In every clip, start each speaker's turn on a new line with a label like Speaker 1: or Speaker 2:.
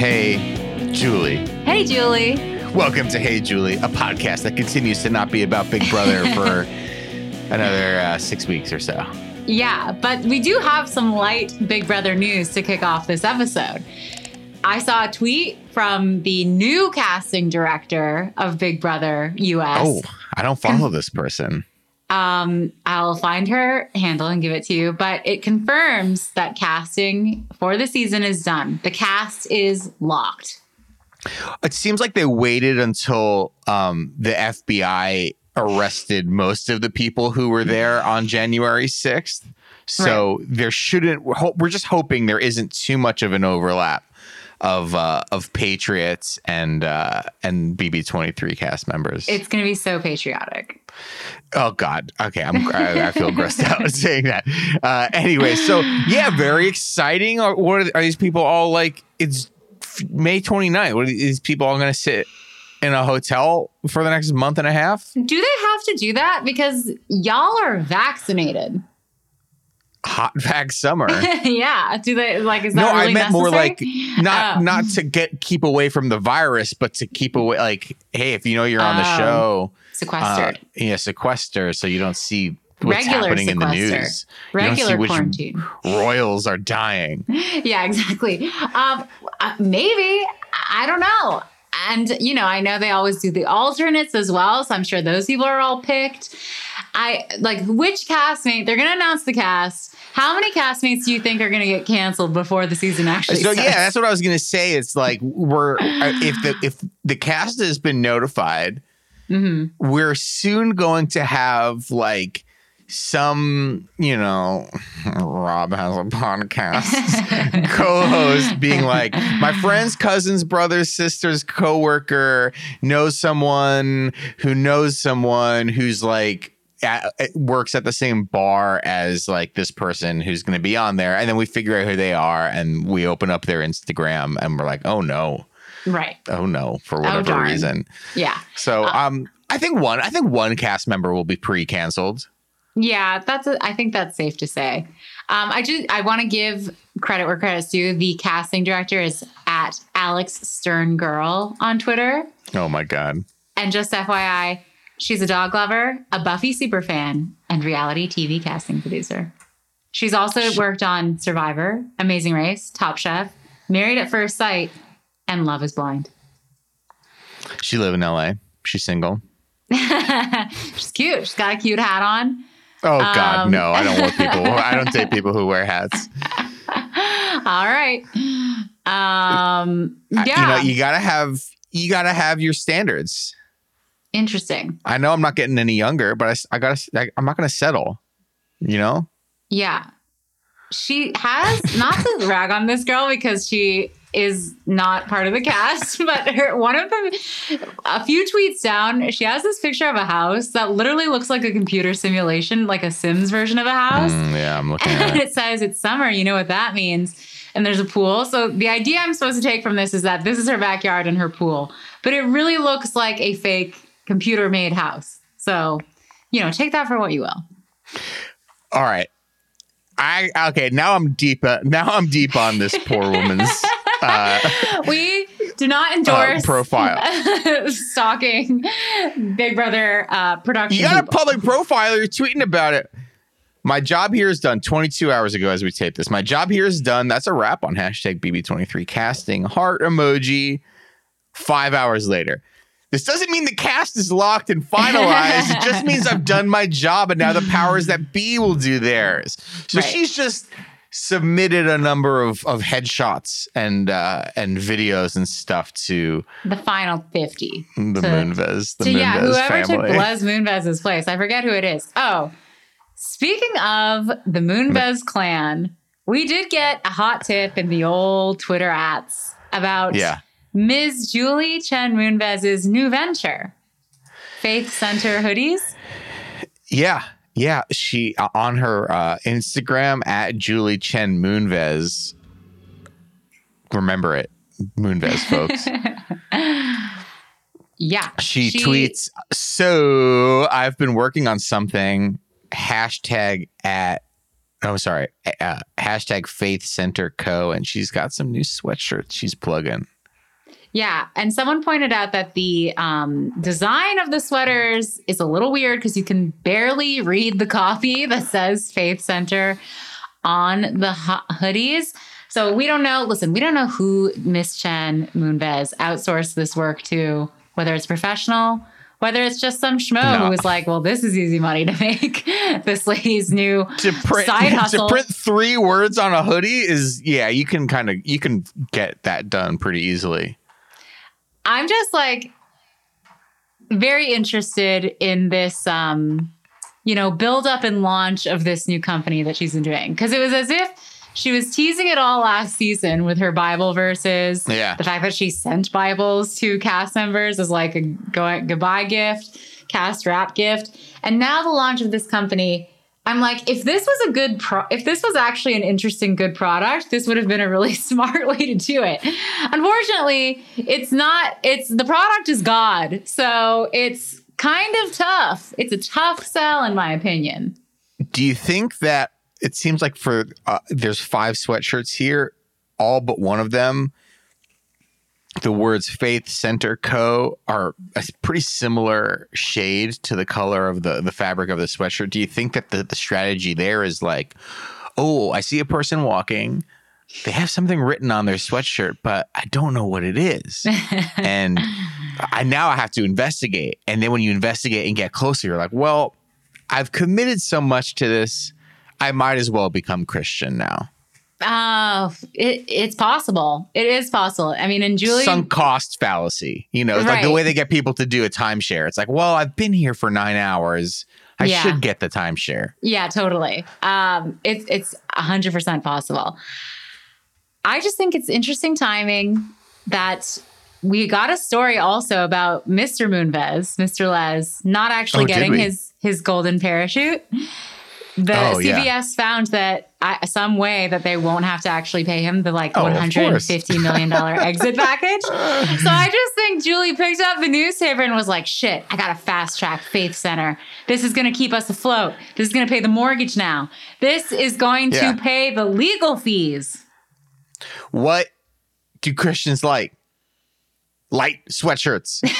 Speaker 1: Hey, Julie.
Speaker 2: Hey, Julie.
Speaker 1: Welcome to Hey, Julie, a podcast that continues to not be about Big Brother for another uh, six weeks or so.
Speaker 2: Yeah, but we do have some light Big Brother news to kick off this episode. I saw a tweet from the new casting director of Big Brother US.
Speaker 1: Oh, I don't follow this person.
Speaker 2: Um, I'll find her handle and give it to you, but it confirms that casting for the season is done. The cast is locked.
Speaker 1: It seems like they waited until um, the FBI arrested most of the people who were there on January 6th. So right. there shouldn't, we're just hoping there isn't too much of an overlap of uh, of Patriots and uh, and BB twenty three cast members.
Speaker 2: It's going to be so patriotic.
Speaker 1: Oh God. Okay, I'm I, I feel grossed out saying that. Uh, anyway, so yeah, very exciting. What are, are these people all like? It's May 29th. What are these people all going to sit in a hotel for the next month and a half?
Speaker 2: Do they have to do that because y'all are vaccinated?
Speaker 1: Hot vac summer.
Speaker 2: yeah. Do they like is that No, really I meant
Speaker 1: necessary? more like not oh. not to get keep away from the virus, but to keep away like, hey, if you know you're on the oh. show.
Speaker 2: Sequestered. Uh,
Speaker 1: yeah, sequester so you don't see what's Regular happening sequester. in the news.
Speaker 2: Regular quarantine.
Speaker 1: Royals are dying.
Speaker 2: yeah, exactly. Um, uh, maybe I don't know. And you know, I know they always do the alternates as well, so I'm sure those people are all picked. I like which castmate they're going to announce the cast. How many castmates do you think are going to get canceled before the season actually? So
Speaker 1: starts? yeah, that's what I was going to say. It's like we're uh, if the if the cast has been notified, mm-hmm. we're soon going to have like some, you know, Rob has a podcast co-host being like, my friend's cousin's brother's sister's coworker knows someone who knows someone who's like at, works at the same bar as like this person who's going to be on there, and then we figure out who they are, and we open up their Instagram, and we're like, oh no,
Speaker 2: right?
Speaker 1: Oh no, for oh, whatever oh, reason.
Speaker 2: Yeah.
Speaker 1: So, uh, um, I think one, I think one cast member will be pre-canceled.
Speaker 2: Yeah, that's. A, I think that's safe to say. Um, I just I want to give credit where credit's due. The casting director is at Alex Stern Girl on Twitter.
Speaker 1: Oh my god!
Speaker 2: And just FYI, she's a dog lover, a Buffy super fan, and reality TV casting producer. She's also worked on Survivor, Amazing Race, Top Chef, Married at First Sight, and Love Is Blind.
Speaker 1: She live in LA. She's single.
Speaker 2: She's cute. She's got a cute hat on.
Speaker 1: Oh God, um, no! I don't want people. I don't date people who wear hats.
Speaker 2: All right. Um, yeah.
Speaker 1: You know, you gotta have you gotta have your standards.
Speaker 2: Interesting.
Speaker 1: I know I'm not getting any younger, but I, I gotta. I, I'm not gonna settle. You know.
Speaker 2: Yeah. She has not to rag on this girl because she is not part of the cast, but her one of them a few tweets down, she has this picture of a house that literally looks like a computer simulation, like a Sims version of a house.
Speaker 1: Mm, yeah, I'm looking and
Speaker 2: at it. it says it's summer, you know what that means. And there's a pool. So the idea I'm supposed to take from this is that this is her backyard and her pool. But it really looks like a fake computer made house. So, you know, take that for what you will.
Speaker 1: All right. I okay, now I'm deep uh, now I'm deep on this poor woman's
Speaker 2: uh, we do not uh, endorse
Speaker 1: uh, profile
Speaker 2: stalking Big Brother uh, production.
Speaker 1: You got people. a public profile. You're tweeting about it. My job here is done 22 hours ago as we tape this. My job here is done. That's a wrap on hashtag BB23 casting. Heart emoji. Five hours later. This doesn't mean the cast is locked and finalized. it just means I've done my job and now the powers that be will do theirs. So right. she's just submitted a number of, of headshots and uh, and videos and stuff to
Speaker 2: the final 50
Speaker 1: the to, Moonves the Moonves
Speaker 2: yeah whoever
Speaker 1: family.
Speaker 2: took Les Moonves's place I forget who it is oh speaking of the Moonves clan we did get a hot tip in the old Twitter ads about
Speaker 1: yeah.
Speaker 2: Ms. Julie Chen Moonves's new venture Faith Center hoodies
Speaker 1: yeah yeah, she uh, on her uh, Instagram at Julie Chen Moonves. Remember it, Moonves, folks.
Speaker 2: yeah.
Speaker 1: She, she tweets, So I've been working on something, hashtag at Oh, sorry. Uh, hashtag Faith Center Co. And she's got some new sweatshirts she's plugging.
Speaker 2: Yeah. And someone pointed out that the um, design of the sweaters is a little weird because you can barely read the copy that says Faith Center on the hoodies. So we don't know. Listen, we don't know who Miss Chen Moonves outsourced this work to, whether it's professional, whether it's just some schmo no. who was like, "Well, this is easy money to make." this lady's new to print, side hustle.
Speaker 1: To print three words on a hoodie is yeah, you can kind of you can get that done pretty easily.
Speaker 2: I'm just like very interested in this um you know, build up and launch of this new company that she's been doing. Cause it was as if she was teasing it all last season with her Bible verses.
Speaker 1: Yeah.
Speaker 2: The fact that she sent Bibles to cast members as like a go- goodbye gift, cast wrap gift. And now the launch of this company. I'm like, if this was a good pro, if this was actually an interesting, good product, this would have been a really smart way to do it. Unfortunately, it's not, it's the product is God. So it's kind of tough. It's a tough sell, in my opinion.
Speaker 1: Do you think that it seems like for uh, there's five sweatshirts here, all but one of them, the words Faith Center Co. are a pretty similar shade to the color of the the fabric of the sweatshirt. Do you think that the, the strategy there is like, oh, I see a person walking they have something written on their sweatshirt, but I don't know what it is. and I now I have to investigate. And then when you investigate and get closer, you're like, well, I've committed so much to this. I might as well become Christian now.
Speaker 2: Uh, it, it's possible. It is possible. I mean, in Julie,
Speaker 1: sunk cost fallacy. You know, right. like the way they get people to do a timeshare. It's like, well, I've been here for nine hours. I yeah. should get the timeshare.
Speaker 2: Yeah, totally. Um, it's it's hundred percent possible. I just think it's interesting timing that we got a story also about Mr. Moonves, Mr. Les, not actually oh, getting his his golden parachute. The oh, CBS yeah. found that I, some way that they won't have to actually pay him the like oh, 150 million dollar exit package. So I just think Julie picked up the newspaper and was like, "Shit, I got a fast track Faith Center. This is going to keep us afloat. This is going to pay the mortgage now. This is going yeah. to pay the legal fees."
Speaker 1: What do Christians like? Light sweatshirts.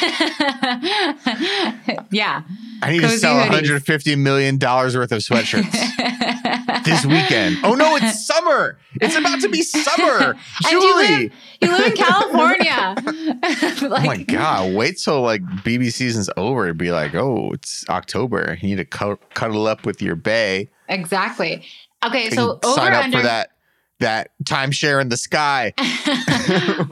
Speaker 2: yeah.
Speaker 1: I need Cozy to sell hoodies. 150 million dollars worth of sweatshirts this weekend. Oh no, it's summer. It's about to be summer. Julie.
Speaker 2: You live, you live, in California.
Speaker 1: like, oh my god! Wait till like BB season's over and be like, oh, it's October. You need to cu- cuddle up with your bay.
Speaker 2: Exactly. Okay, so
Speaker 1: over sign up under, for that that timeshare in the sky.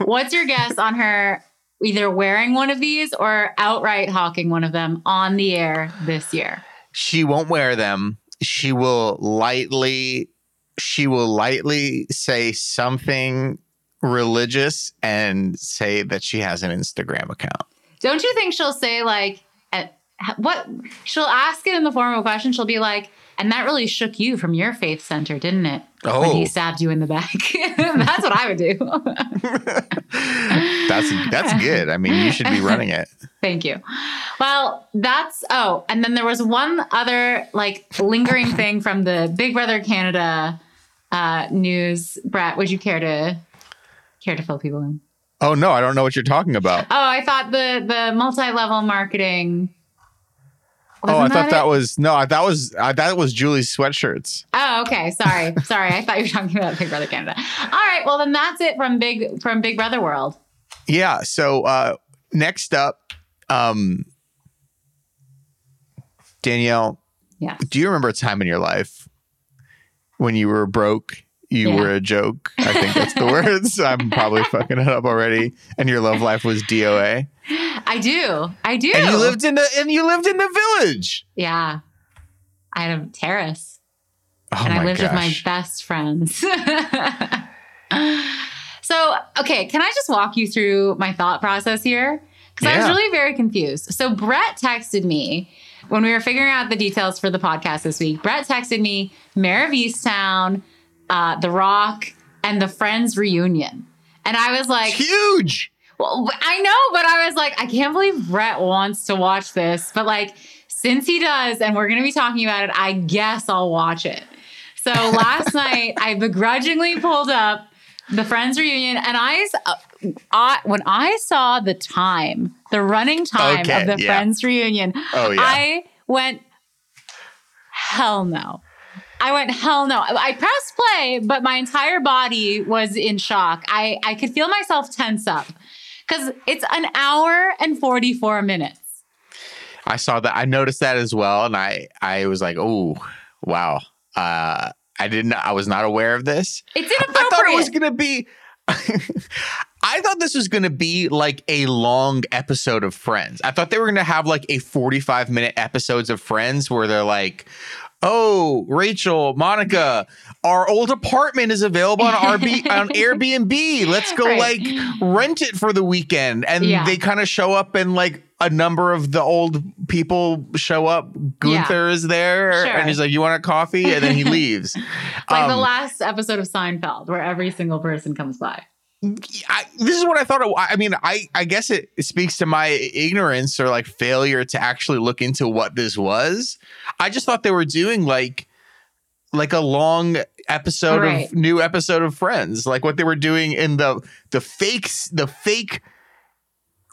Speaker 2: What's your guess on her either wearing one of these or outright hawking one of them on the air this year?
Speaker 1: She won't wear them. She will lightly she will lightly say something religious and say that she has an Instagram account.
Speaker 2: Don't you think she'll say like eh, what she'll ask it in the form of a question? She'll be like, and that really shook you from your faith center, didn't it? Oh. When he oh. stabbed you in the back. that's what I would do.
Speaker 1: that's that's good. I mean, you should be running it.
Speaker 2: Thank you. Well, that's oh, and then there was one other like lingering thing from the Big Brother Canada uh, news. Brett, would you care to care to fill people in?
Speaker 1: Oh no, I don't know what you're talking about.
Speaker 2: Oh, I thought the the multi-level marketing
Speaker 1: Wasn't oh, I thought that, was no, that was uh, that was Julie's sweatshirts.
Speaker 2: Oh, okay. Sorry, sorry. I thought you were talking about Big Brother Canada. All right. Well, then that's it from Big from Big Brother World.
Speaker 1: Yeah. So uh, next up, um, Danielle.
Speaker 2: Yeah.
Speaker 1: Do you remember a time in your life when you were broke you yeah. were a joke. I think that's the words. I'm probably fucking it up already. And your love life was DOA.
Speaker 2: I do. I do.
Speaker 1: And you lived in the and you lived in the village.
Speaker 2: Yeah. I had a terrace. Oh and I lived gosh. with my best friends. so, okay, can I just walk you through my thought process here? Because yeah. I was really very confused. So Brett texted me when we were figuring out the details for the podcast this week. Brett texted me, Mare of Easttown, uh, The Rock, and the Friends reunion. And I was like,
Speaker 1: huge.
Speaker 2: Well, I know, but I was like, I can't believe Brett wants to watch this. But like, since he does, and we're going to be talking about it, I guess I'll watch it. So So last night I begrudgingly pulled up the Friends reunion, and I, uh, I when I saw the time, the running time
Speaker 1: Okay,
Speaker 2: of the
Speaker 1: yeah.
Speaker 2: Friends reunion,
Speaker 1: Oh, yeah.
Speaker 2: I went, hell no. I went, hell no. I pressed play, but my entire body was in shock. I, I could feel myself tense up because it's an hour and 44 minutes.
Speaker 1: I saw that. I noticed that as well, and I I was like, oh wow. Uh, I didn't. I was not aware of this.
Speaker 2: It's inappropriate.
Speaker 1: I thought it was gonna be. I thought this was gonna be like a long episode of Friends. I thought they were gonna have like a forty-five minute episodes of Friends where they're like, "Oh, Rachel, Monica, our old apartment is available on RB on Airbnb. Let's go
Speaker 2: Right.
Speaker 1: like rent it for the weekend." And
Speaker 2: Yeah.
Speaker 1: they kind of show up and like a number of the old people show up. Gunther is there,
Speaker 2: Sure.
Speaker 1: and he's like, "You want a coffee?" And then he leaves.
Speaker 2: like the
Speaker 1: Um,
Speaker 2: last episode of Seinfeld, where every single person comes by.
Speaker 1: I, this is what I thought. It, I mean, I I guess it, it speaks to my ignorance or like failure to actually look into what this was. I just thought they were doing like like a long episode
Speaker 2: Right.
Speaker 1: of new episode of Friends, like what they were doing in the the fakes the fake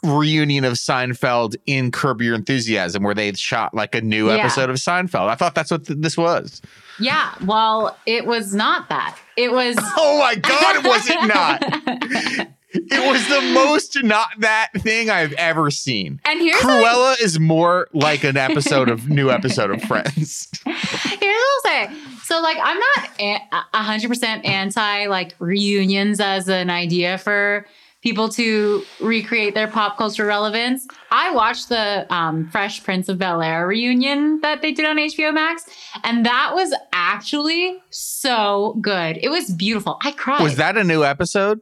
Speaker 1: reunion of Seinfeld in Curb Your Enthusiasm, where they shot like a new
Speaker 2: Yeah.
Speaker 1: episode of Seinfeld. I thought that's what th- this was.
Speaker 2: Yeah, well, it was not that. It was.
Speaker 1: Oh my god, it was it not? It was the most not that thing I've ever seen.
Speaker 2: And here's
Speaker 1: Cruella is more like an episode of new episode of Friends.
Speaker 2: here's what I'll say. So, like, I'm not a- a hundred percent anti like reunions as an idea for people to recreate their pop culture relevance. I watched the um, Fresh Prince of Bel Air reunion that they did on HBO Max, and that was actually so good. It was beautiful. I cried.
Speaker 1: Was that a new episode,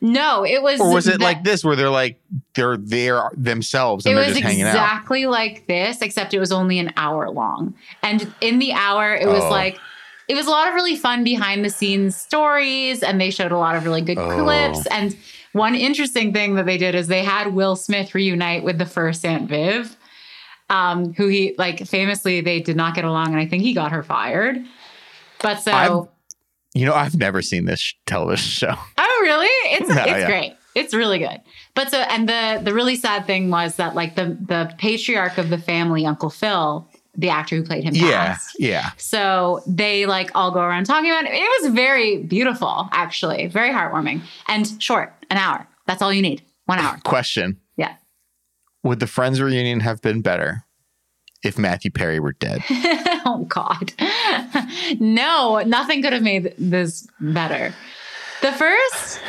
Speaker 2: no? It was.
Speaker 1: or was it
Speaker 2: that-
Speaker 1: like this, where they're like they're there themselves and
Speaker 2: it
Speaker 1: they're
Speaker 2: was
Speaker 1: just hanging out?
Speaker 2: exactly like this, except it was only an hour long. And in the hour, it was
Speaker 1: Oh.
Speaker 2: like it was a lot of really fun behind the scenes stories, and they showed a lot of really good
Speaker 1: Oh.
Speaker 2: clips. And one interesting thing that they did is they had Will Smith reunite with the first Aunt Viv, um, who he like famously they did not get along, and I think he got her fired. But so,
Speaker 1: I've- You know, I've never seen this sh- television show.
Speaker 2: Oh, really? It's
Speaker 1: No,
Speaker 2: it's
Speaker 1: yeah.
Speaker 2: great. It's really good. But so and the the really sad thing was that like the the patriarch of the family, Uncle Phil, the actor who played him,
Speaker 1: Yeah,
Speaker 2: passed.
Speaker 1: yeah.
Speaker 2: So they like all go around talking about it. It was very beautiful, actually, very heartwarming and short, an hour. That's all you need. One hour.
Speaker 1: Question:
Speaker 2: Yeah.
Speaker 1: Would the Friends reunion have been better if Matthew Perry were dead?
Speaker 2: oh God. no, nothing could have made this better. The first,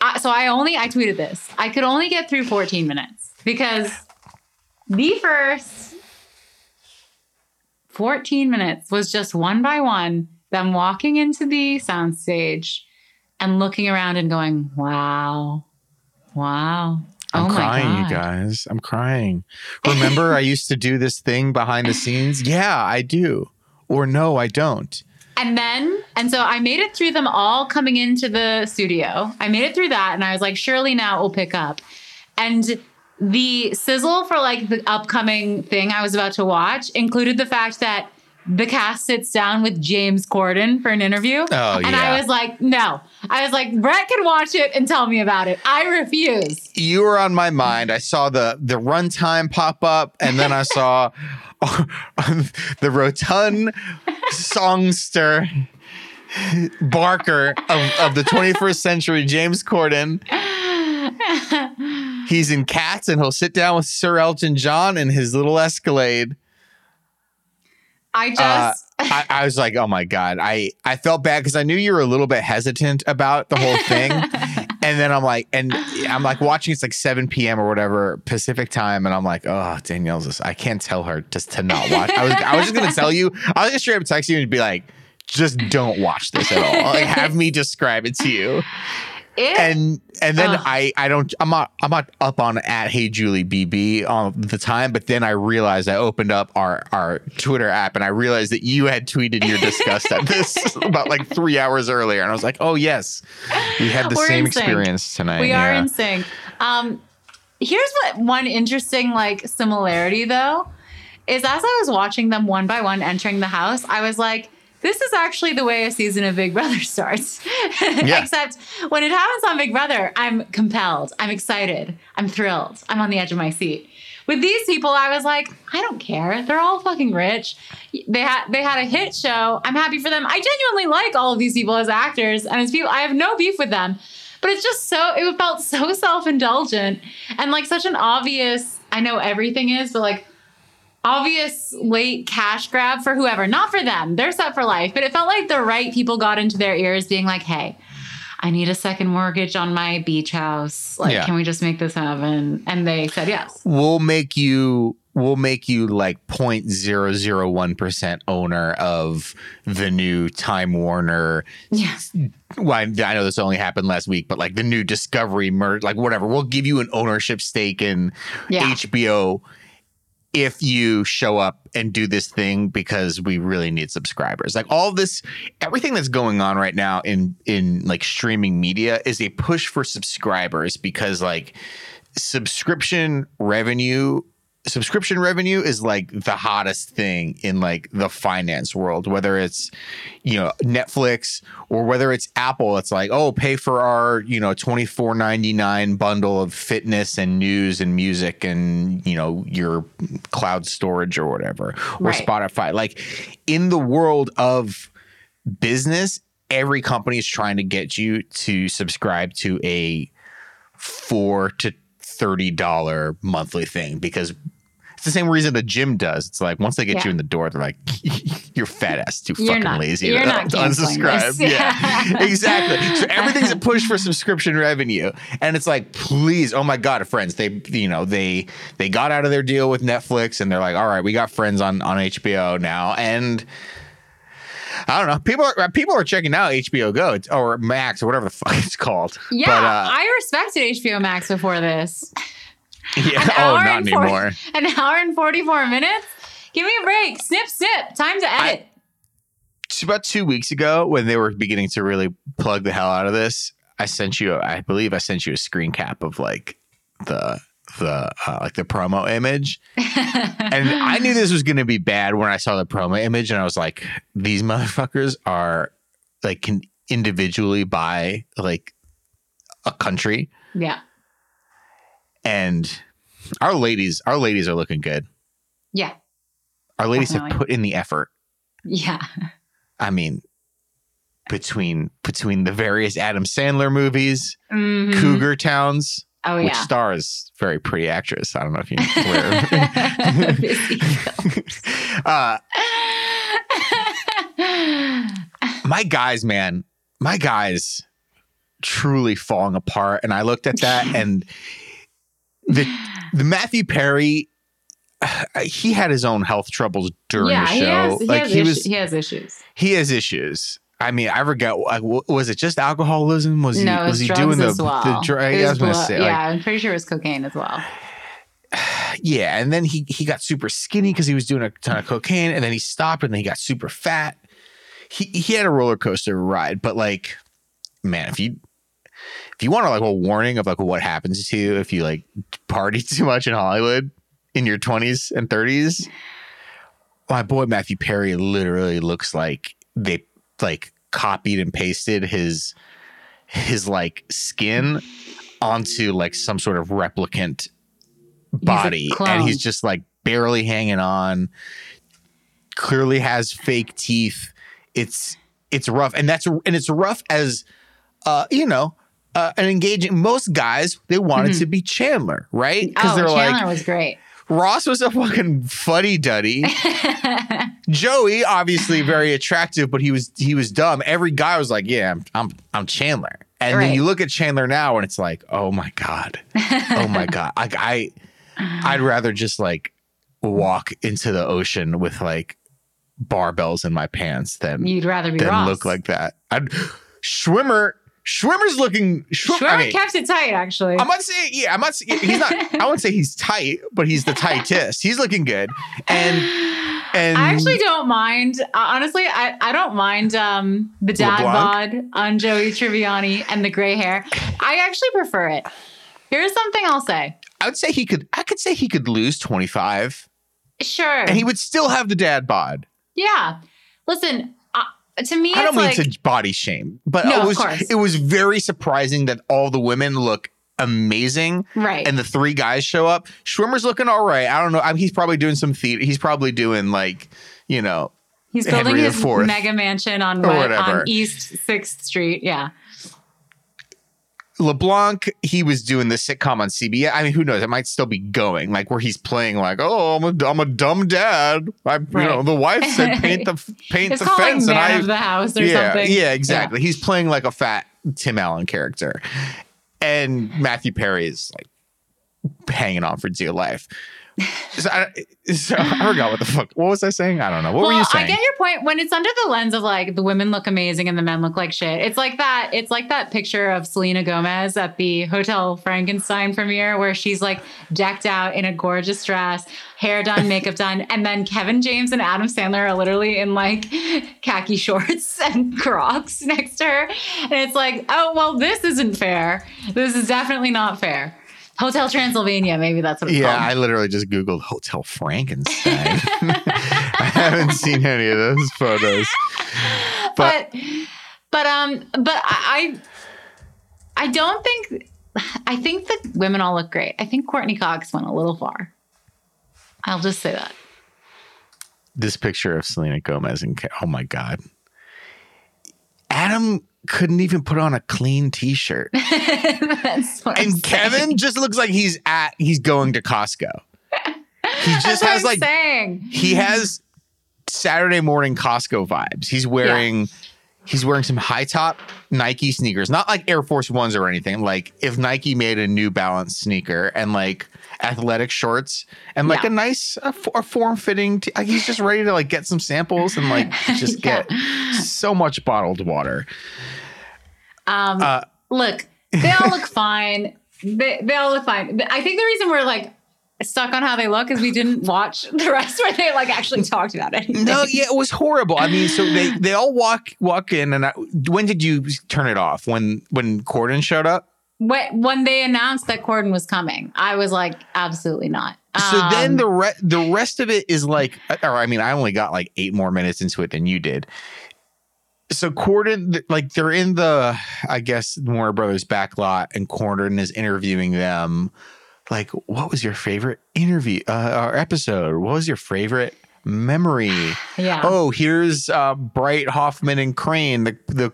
Speaker 2: I so I only I tweeted this. I could only get through 14 minutes because the first 14 minutes was just one by one them walking into the soundstage and looking around and going, "Wow, wow."
Speaker 1: I'm
Speaker 2: oh
Speaker 1: crying, you guys. I'm crying. Remember, I used to do this thing behind the scenes? Yeah, I do. Or no, I don't.
Speaker 2: And then, and so I made it through them all coming into the studio. I made it through that, and I was like, surely now it will pick up. And the sizzle for like the upcoming thing I was about to watch included the fact that the cast sits down with James Corden for an interview.
Speaker 1: Oh,
Speaker 2: and
Speaker 1: yeah.
Speaker 2: I was like, no. I was like, Brett can watch it and tell me about it. I refuse.
Speaker 1: You were on my mind. I saw the the runtime pop up, and then I saw the rotund songster Barker of, of the 21st century, James Corden. He's in Cats, and he'll sit down with Sir Elton John in his little Escalade.
Speaker 2: I just.
Speaker 1: Uh, I, I was like, oh my god, I I felt bad because I knew you were a little bit hesitant about the whole thing, and then I'm like, and I'm like watching. It's like 7 p.m. or whatever Pacific time, and I'm like, oh, Danielle's. This, I can't tell her just to not watch. I was I was just gonna tell you. I was gonna straight up text you and be like, just don't watch this at all. Like, have me describe it to you
Speaker 2: it,
Speaker 1: and and then
Speaker 2: Ugh.
Speaker 1: I I don't I'm not I'm not up on at Hey Julie BB all the time, but then I realized I opened up our our Twitter app and I realized that you had tweeted your disgust at this about like three hours earlier, and I was like, oh yes, we had the same
Speaker 2: sync.
Speaker 1: experience tonight.
Speaker 2: We are
Speaker 1: yeah.
Speaker 2: in sync. Um, here's what one interesting like similarity though is as I was watching them one by one entering the house, I was like, this is actually the way a season of Big Brother starts. Yeah. Except when it happens on Big Brother, I'm compelled. I'm excited. I'm thrilled. I'm on the edge of my seat. With these people, I was like, I don't care. They're all fucking rich. They had they had a hit show. I'm happy for them. I genuinely like all of these people as actors and as people. I have no beef with them. But it's just so it felt so self-indulgent and like such an obvious, I know everything is, but like obvious late cash grab for whoever, not for them. They're set for life. But it felt like the right people got into their ears being like, hey, I need a second mortgage on my beach house. Like, yeah. can we just make this happen? And they said yes.
Speaker 1: We'll make you we'll make you like 0.001% owner of the new Time Warner.
Speaker 2: Yeah.
Speaker 1: Well, I, I know this only happened last week, but like the new Discovery merge, like whatever. We'll give you an ownership stake in yeah. HBO if you show up and do this thing because we really need subscribers. Like all this everything that's going on right now in in like streaming media is a push for subscribers because like subscription revenue subscription revenue is like the hottest thing in like the finance world whether it's you know netflix or whether it's apple it's like oh pay for our you know 24.99 bundle of fitness and news and music and you know your cloud storage or whatever or right. spotify like in the world of business every company is trying to get you to subscribe to a 4 to $30 monthly thing because the same reason the gym does. It's like once they get yeah. you in the door, they're like, "You're fat ass, too you're fucking
Speaker 2: not,
Speaker 1: lazy
Speaker 2: you're to, not unsubscribe."
Speaker 1: Yeah, exactly. So everything's a push for subscription revenue, and it's like, please, oh my god, friends, they you know they they got out of their deal with Netflix, and they're like, all right, we got friends on on HBO now, and. I don't know. People are people are checking out HBO Go or Max or whatever the fuck it's called.
Speaker 2: Yeah, but, uh, I respected HBO Max before this.
Speaker 1: Yeah. oh, not anymore.
Speaker 2: an hour and 44 minutes? Give me a break. Snip, snip. Time to edit.
Speaker 1: I, about two weeks ago, when they were beginning to really plug the hell out of this, I sent you, I believe I sent you a screen cap of like the the uh, like the promo image and i knew this was going to be bad when i saw the promo image and i was like these motherfuckers are like can individually buy like a country
Speaker 2: yeah
Speaker 1: and our ladies, our ladies are looking good.
Speaker 2: Yeah.
Speaker 1: Our ladies definitely. have put in the effort.
Speaker 2: Yeah.
Speaker 1: I mean, between between the various Adam Sandler movies, mm-hmm. Cougar Towns,
Speaker 2: oh,
Speaker 1: which
Speaker 2: yeah.
Speaker 1: stars very pretty actress. I don't know if you know uh, my guys, man, my guys truly falling apart. And I looked at that and the the Matthew Perry he had his own health troubles during yeah, the show. He
Speaker 2: has, he like has he was, he has issues.
Speaker 1: He has issues. I mean, I forget. Was it just alcoholism? Was
Speaker 2: no,
Speaker 1: he was
Speaker 2: he
Speaker 1: doing
Speaker 2: the
Speaker 1: well.
Speaker 2: the drug? I was gonna say, yeah, like, I'm pretty sure it was cocaine as well.
Speaker 1: Yeah, and then he he got super skinny because he was doing a ton of cocaine, and then he stopped, and then he got super fat. He he had a roller coaster ride, but like, man, if you if you want like a warning of like what happens to you if you like party too much in Hollywood in your 20s and 30s, my boy Matthew Perry literally looks like they like copied and pasted his his like skin onto like some sort of replicant body. He's and he's just like barely hanging on clearly has fake teeth. It's it's rough. And that's and it's rough as uh you know uh, an engaging. Most guys they wanted mm-hmm. to be Chandler, right?
Speaker 2: Because oh, they're Chandler like was great.
Speaker 1: Ross was a fucking fuddy duddy. Joey, obviously very attractive, but he was he was dumb. Every guy was like, "Yeah, I'm I'm, I'm Chandler." And right. then you look at Chandler now, and it's like, "Oh my god, oh my god!" Like I, I'd rather just like walk into the ocean with like barbells in my pants than
Speaker 2: you'd rather be
Speaker 1: than
Speaker 2: Ross.
Speaker 1: look like that. I'd Schwimmer Schwimmer's looking.
Speaker 2: Schwimmer, Schwimmer I mean, kept it tight, actually.
Speaker 1: I'm not saying, yeah, I'm not. He's not. I wouldn't say he's tight, but he's the tightest. He's looking good, and and
Speaker 2: I actually don't mind. Uh, honestly, I I don't mind um the dad bod on Joey Tribbiani and the gray hair. I actually prefer it. Here's something I'll say.
Speaker 1: I would say he could. I could say he could lose 25.
Speaker 2: Sure,
Speaker 1: and he would still have the dad bod.
Speaker 2: Yeah. Listen, to me,
Speaker 1: I don't mean
Speaker 2: it's like,
Speaker 1: to body shame, but
Speaker 2: No,
Speaker 1: it was it was very surprising that all the women look amazing
Speaker 2: right.
Speaker 1: and the three guys show up. Schwimmer's looking all right. I don't know. I mean, he's probably doing some theater. He's probably doing like, you know,
Speaker 2: He's building
Speaker 1: Henry
Speaker 2: his
Speaker 1: IV.
Speaker 2: mega mansion on what, on East Sixth Street. Yeah.
Speaker 1: LeBlanc, he was doing the sitcom on CBS. I mean, who knows? It might still be going, like where he's playing like, "Oh, I'm a, I'm a dumb dad." I, you know, the wife said, "Paint the paint
Speaker 2: It's
Speaker 1: the fence," and I,
Speaker 2: of the House or
Speaker 1: yeah,
Speaker 2: something.
Speaker 1: yeah, exactly. He's playing like a fat Tim Allen character, and Matthew Perry is like hanging on for dear life. So I, so I forgot what the fuck. What was I saying? I don't know. What were you saying?
Speaker 2: I get your point. When it's under the lens of like the women look amazing and the men look like shit. It's like that. It's like that picture of Selena Gomez at the Hotel Frankenstein premiere where she's like decked out in a gorgeous dress, hair done, makeup done, and then Kevin James and Adam Sandler are literally in like khaki shorts and Crocs next to her, and it's like, oh well, this isn't fair. This is definitely not fair. Hotel Transylvania, maybe that's what it's
Speaker 1: Yeah,
Speaker 2: called.
Speaker 1: I literally just Googled Hotel Frankenstein. I haven't seen any of those photos. But,
Speaker 2: but but um but I I don't think I think the women all look great. I think Courteney Cox went a little far. I'll just say that.
Speaker 1: this picture of Selena Gomez and oh my god, Adam couldn't even put on a clean T-shirt,
Speaker 2: That's what I'm
Speaker 1: and Kevin just looks like he's at he's going to Costco. He just has
Speaker 2: I'm
Speaker 1: like
Speaker 2: saying.
Speaker 1: he has Saturday morning Costco vibes. He's wearing he's wearing some high top Nike sneakers, not like Air Force Ones or anything. Like if Nike made a New Balance sneaker and like athletic shorts and like
Speaker 2: Yeah.
Speaker 1: a nice a, a form fitting. T- like he's just ready to like get some samples and like just
Speaker 2: Yeah.
Speaker 1: get so much bottled water.
Speaker 2: Um
Speaker 1: Uh,
Speaker 2: look, they all look fine. They they all look fine. I think the reason we're like stuck on how they look is we didn't watch the rest where they like actually talked about it.
Speaker 1: no, yeah, it was horrible. I mean, so they they all walk walk in, and I, when did you turn it off? When when Corden showed up?
Speaker 2: When, when they announced that Corden was coming, I was like, absolutely not.
Speaker 1: So then
Speaker 2: Um,
Speaker 1: the re- the rest of it is like, or I mean, I only got like eight more minutes into it than you did. So Corden, like they're in the, I guess Warner Brothers back lot, and Corden is interviewing them. Like, what was your favorite interview uh, or episode? What was your favorite memory?
Speaker 2: yeah.
Speaker 1: Oh, here's uh, Bright Kauffman and Crane, the the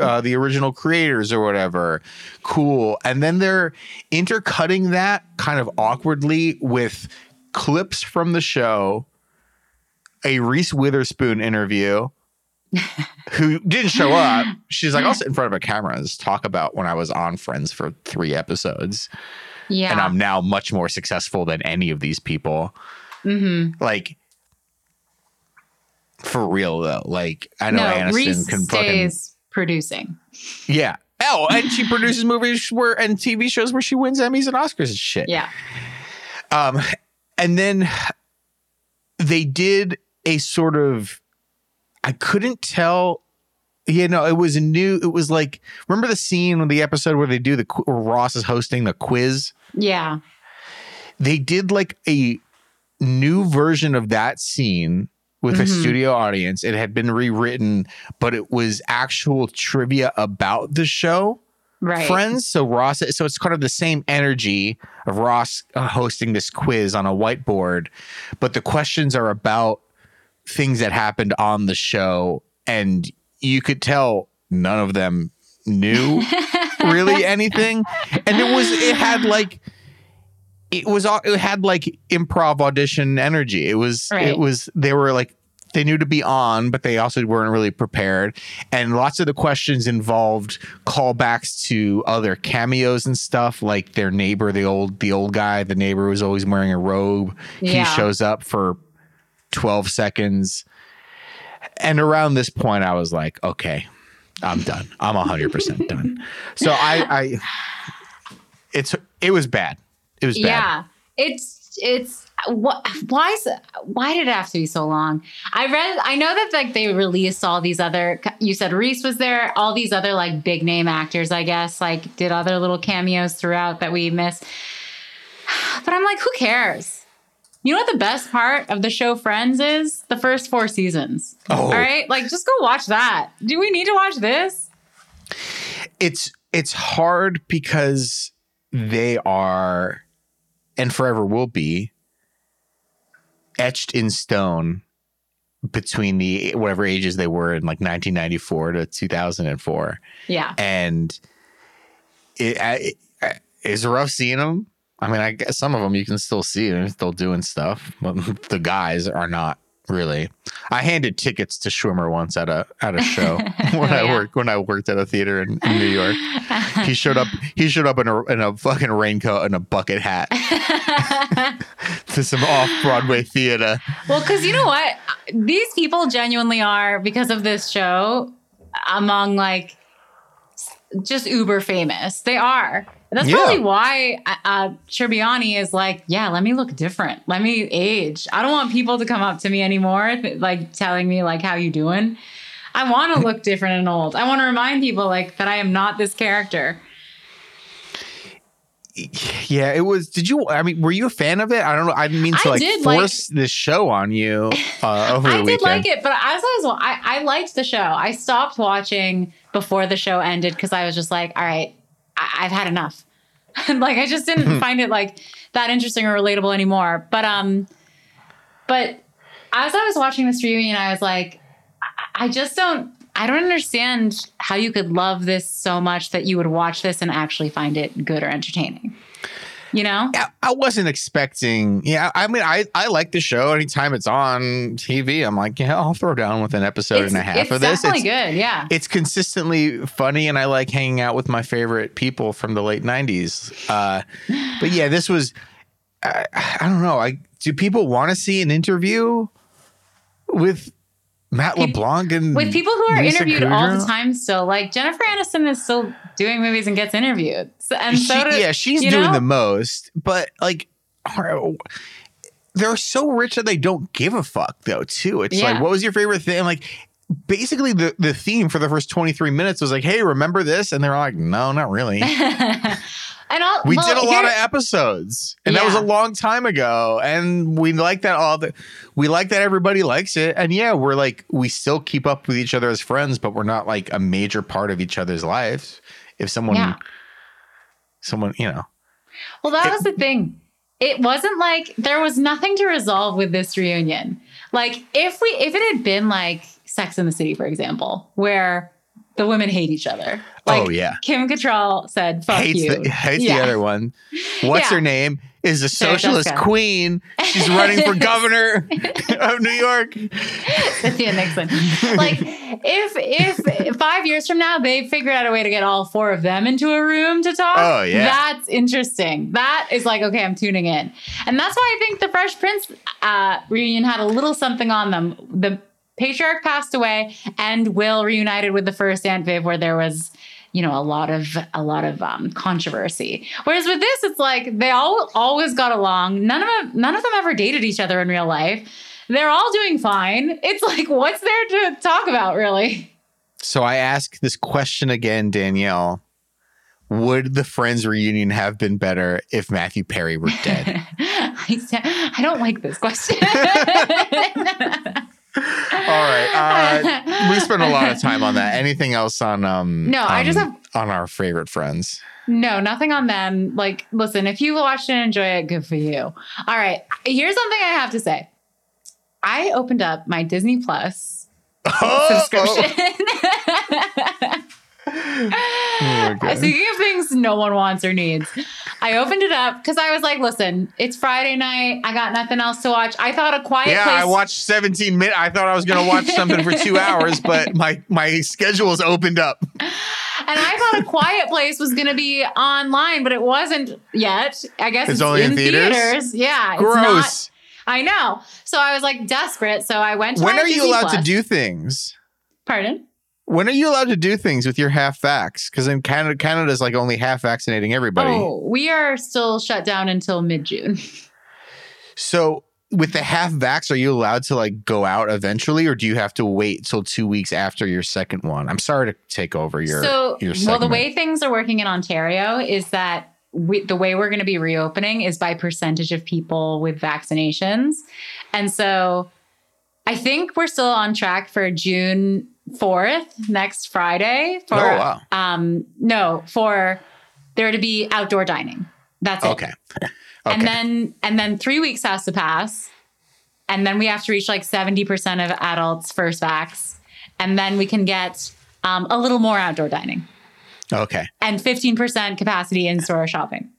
Speaker 1: uh, the original creators or whatever. Cool. And then they're intercutting that kind of awkwardly with clips from the show, a Reese Witherspoon interview. who didn't show up? She's like, I'll sit in front of a camera and just talk about when I was on Friends for three episodes,
Speaker 2: yeah.
Speaker 1: and I'm now much more successful than any of these people
Speaker 2: hmm
Speaker 1: like for real though. Like I know
Speaker 2: No,
Speaker 1: Aniston
Speaker 2: Reese
Speaker 1: can fucking
Speaker 2: stays producing.
Speaker 1: yeah. Oh, and she produces movies where and TV shows where she wins Emmys and Oscars and shit.
Speaker 2: Yeah.
Speaker 1: Um, and then they did a sort of I couldn't tell. You know, it was a new. It was like remember the scene in the episode where they do the where Ross is hosting the quiz.
Speaker 2: Yeah.
Speaker 1: they did like a new version of that scene with a
Speaker 2: Mhm.
Speaker 1: studio audience. It had been rewritten, but it was actual trivia about the show.
Speaker 2: Right.
Speaker 1: Friends. So Ross, so it's kind of the same energy of Ross uh, hosting this quiz on a whiteboard, but the questions are about things that happened on the show, and you could tell none of them knew really anything, and it was it had like it was all it had like improv audition energy. It was
Speaker 2: Right.
Speaker 1: it was they were like they knew to be on, but they also weren't really prepared. And lots of the questions involved callbacks to other cameos and stuff, like their neighbor, the old the old guy, the neighbor was always wearing a robe.
Speaker 2: Yeah.
Speaker 1: He shows up for 12 seconds. And around this point, I was like, okay, I'm done. I'm 100% done. So I, I, it's, it was bad. It was bad.
Speaker 2: Yeah. It's it's what why is why did it have to be so long? I read I know that like they released all these other you said Reese was there, all these other like big name actors, I guess, like did other little cameos throughout that we missed. But I'm like, who cares? You know what the best part of the show Friends is? The first four seasons.
Speaker 1: Oh.
Speaker 2: All right? Like just go watch that. Do we need to watch this?
Speaker 1: It's it's hard because they are and forever will be etched in stone between the whatever ages they were in like 1994 to 2004
Speaker 2: Yeah.
Speaker 1: and it, I- it it's rough seeing them i mean i guess some of them you can still see them still doing stuff but the guys are not really i handed tickets to schwimmer once at a at a show when i
Speaker 2: Yeah.
Speaker 1: worked when i worked at a theater in, in new york he showed up he showed up in a, in a fucking raincoat and a bucket hat to some off-broadway theater
Speaker 2: well, because you know what? These people genuinely are, because of this show, among like just uber famous. They are. That's
Speaker 1: Yeah.
Speaker 2: probably why uh, uh, Tribbiani is like, yeah, let me look different. Let me age. I don't want people to come up to me anymore, like telling me like, how you doing? I want to look different and old. I want to remind people like that I am not this character.
Speaker 1: Yeah, it was. Did you? I mean, were you a fan of it? I don't know. I didn't mean to
Speaker 2: I
Speaker 1: like
Speaker 2: did like-
Speaker 1: force this show on you uh, over the
Speaker 2: I did
Speaker 1: weekend.
Speaker 2: like it, but as I was, I, I liked the show. I stopped watching before the show ended because I was just like, all right, I, I've had enough. like I just didn't find it like that interesting or relatable anymore. But um, but as I was watching this reunion, I was like, I, I just don't. I don't understand how you could love this so much that you would watch this and actually find it good or entertaining. You know?
Speaker 1: I, I wasn't expecting. Yeah, I mean, I I like the show. Anytime it's on TV, I'm like, yeah, I'll throw down with an episode and a half
Speaker 2: it's
Speaker 1: of this.
Speaker 2: definitely
Speaker 1: It's,
Speaker 2: good. Yeah.
Speaker 1: it's consistently funny, and I like hanging out with my favorite people from the late '90s. Uh, but yeah, this was. I, I don't know. I do people want to see an interview with Matt
Speaker 2: Peop-
Speaker 1: LeBlanc and
Speaker 2: with people who are
Speaker 1: Lisa
Speaker 2: interviewed all the time still like jennifer aniston is still doing movies and gets interviewed so, and so
Speaker 1: She-
Speaker 2: does,
Speaker 1: yeah, she's doing
Speaker 2: know?
Speaker 1: the most, but like they're so rich that they don't give a fuck though, too. It's like, what was your favorite thing? Like basically the, the theme for the first 23 minutes was like, hey, remember this? And they're like, no, not really.
Speaker 2: and all,
Speaker 1: We
Speaker 2: well,
Speaker 1: did a lot of episodes, and that was a long time ago. And we like that all the we like that everybody likes it. And yeah, we're like we still keep up with each other as friends, but we're not like a major part of each other's lives. If someone
Speaker 2: Yeah.
Speaker 1: someone, you know.
Speaker 2: well that was the thing it wasn't like there was nothing to resolve with this reunion like if we if it had been like sex in the city for example where the women hate each other like
Speaker 1: oh yeah.
Speaker 2: kim Cattrall said fuck
Speaker 1: hates
Speaker 2: you
Speaker 1: the hates
Speaker 2: Yeah.
Speaker 1: the other one. What's
Speaker 2: Yeah.
Speaker 1: her name? Is a socialist
Speaker 2: Jessica.
Speaker 1: queen. She's running for governor of New York.
Speaker 2: Cynthia Nixon. Like if if five years from now they figured out a way to get all four of them into a room to talk,
Speaker 1: Oh, yeah.
Speaker 2: that's interesting. That is like okay, I'm tuning in, and that's why I think the Fresh Prince uh, reunion had a little something on them. The patriarch passed away, and Will reunited with the first Aunt Viv, where there was. You know, a lot of a lot of um, controversy. Whereas with this, it's like they all always got along. None of them, none of them ever dated each other in real life. They're all doing fine. It's like, what's there to talk about, really?
Speaker 1: So I ask this question again, Danielle. Would the Friends reunion have been better if Matthew Perry were dead?
Speaker 2: I don't like this question.
Speaker 1: All right. Uh, we spent a lot of time on that. Anything else on um
Speaker 2: No, I just
Speaker 1: on-
Speaker 2: have-
Speaker 1: on our favorite friends?
Speaker 2: no, nothing on them. Like, listen, if you watched and enjoy it, good for you. All right. Here's something I have to say. I opened up my Disney Plus subscription.
Speaker 1: Oh, okay.
Speaker 2: Speaking of things no one wants or needs, I opened it up because I was like, listen, it's Friday night. I got nothing else to watch. I thought a quiet
Speaker 1: Yeah,
Speaker 2: place.
Speaker 1: I watched 17 minutes. I thought I was going to watch something for two hours, but my my schedule's opened up.
Speaker 2: And I thought a quiet place was going to be online, but it wasn't yet. I guess
Speaker 1: It's
Speaker 2: it's,
Speaker 1: only in
Speaker 2: in
Speaker 1: theaters?
Speaker 2: theaters. Yeah. It's
Speaker 1: Gross.
Speaker 2: not, I know. So I was like desperate. So I went to
Speaker 1: When are you allowed to do things?
Speaker 2: Pardon?
Speaker 1: When are you allowed to do things with your half vax? Because in Canada, Canada's like only half vaccinating everybody.
Speaker 2: Oh, we are still shut down until mid June.
Speaker 1: So with the half vax, are you allowed to like go out eventually, or do you have to wait till two weeks after your second one? I'm sorry to take over your
Speaker 2: so,
Speaker 1: your
Speaker 2: well, the way things are working in Ontario is that we, the way we're going to be reopening is by percentage of people with vaccinations. And so I think we're still on track for June 4th, next Friday. For,
Speaker 1: Oh, wow.
Speaker 2: Um, no, for there to be outdoor dining. That's it.
Speaker 1: Okay. okay.
Speaker 2: And then and then three weeks has to pass. And then we have to reach like 70% of adults first vax. And then we can get um, a little more outdoor dining
Speaker 1: okay.
Speaker 2: and 15% capacity in store shopping.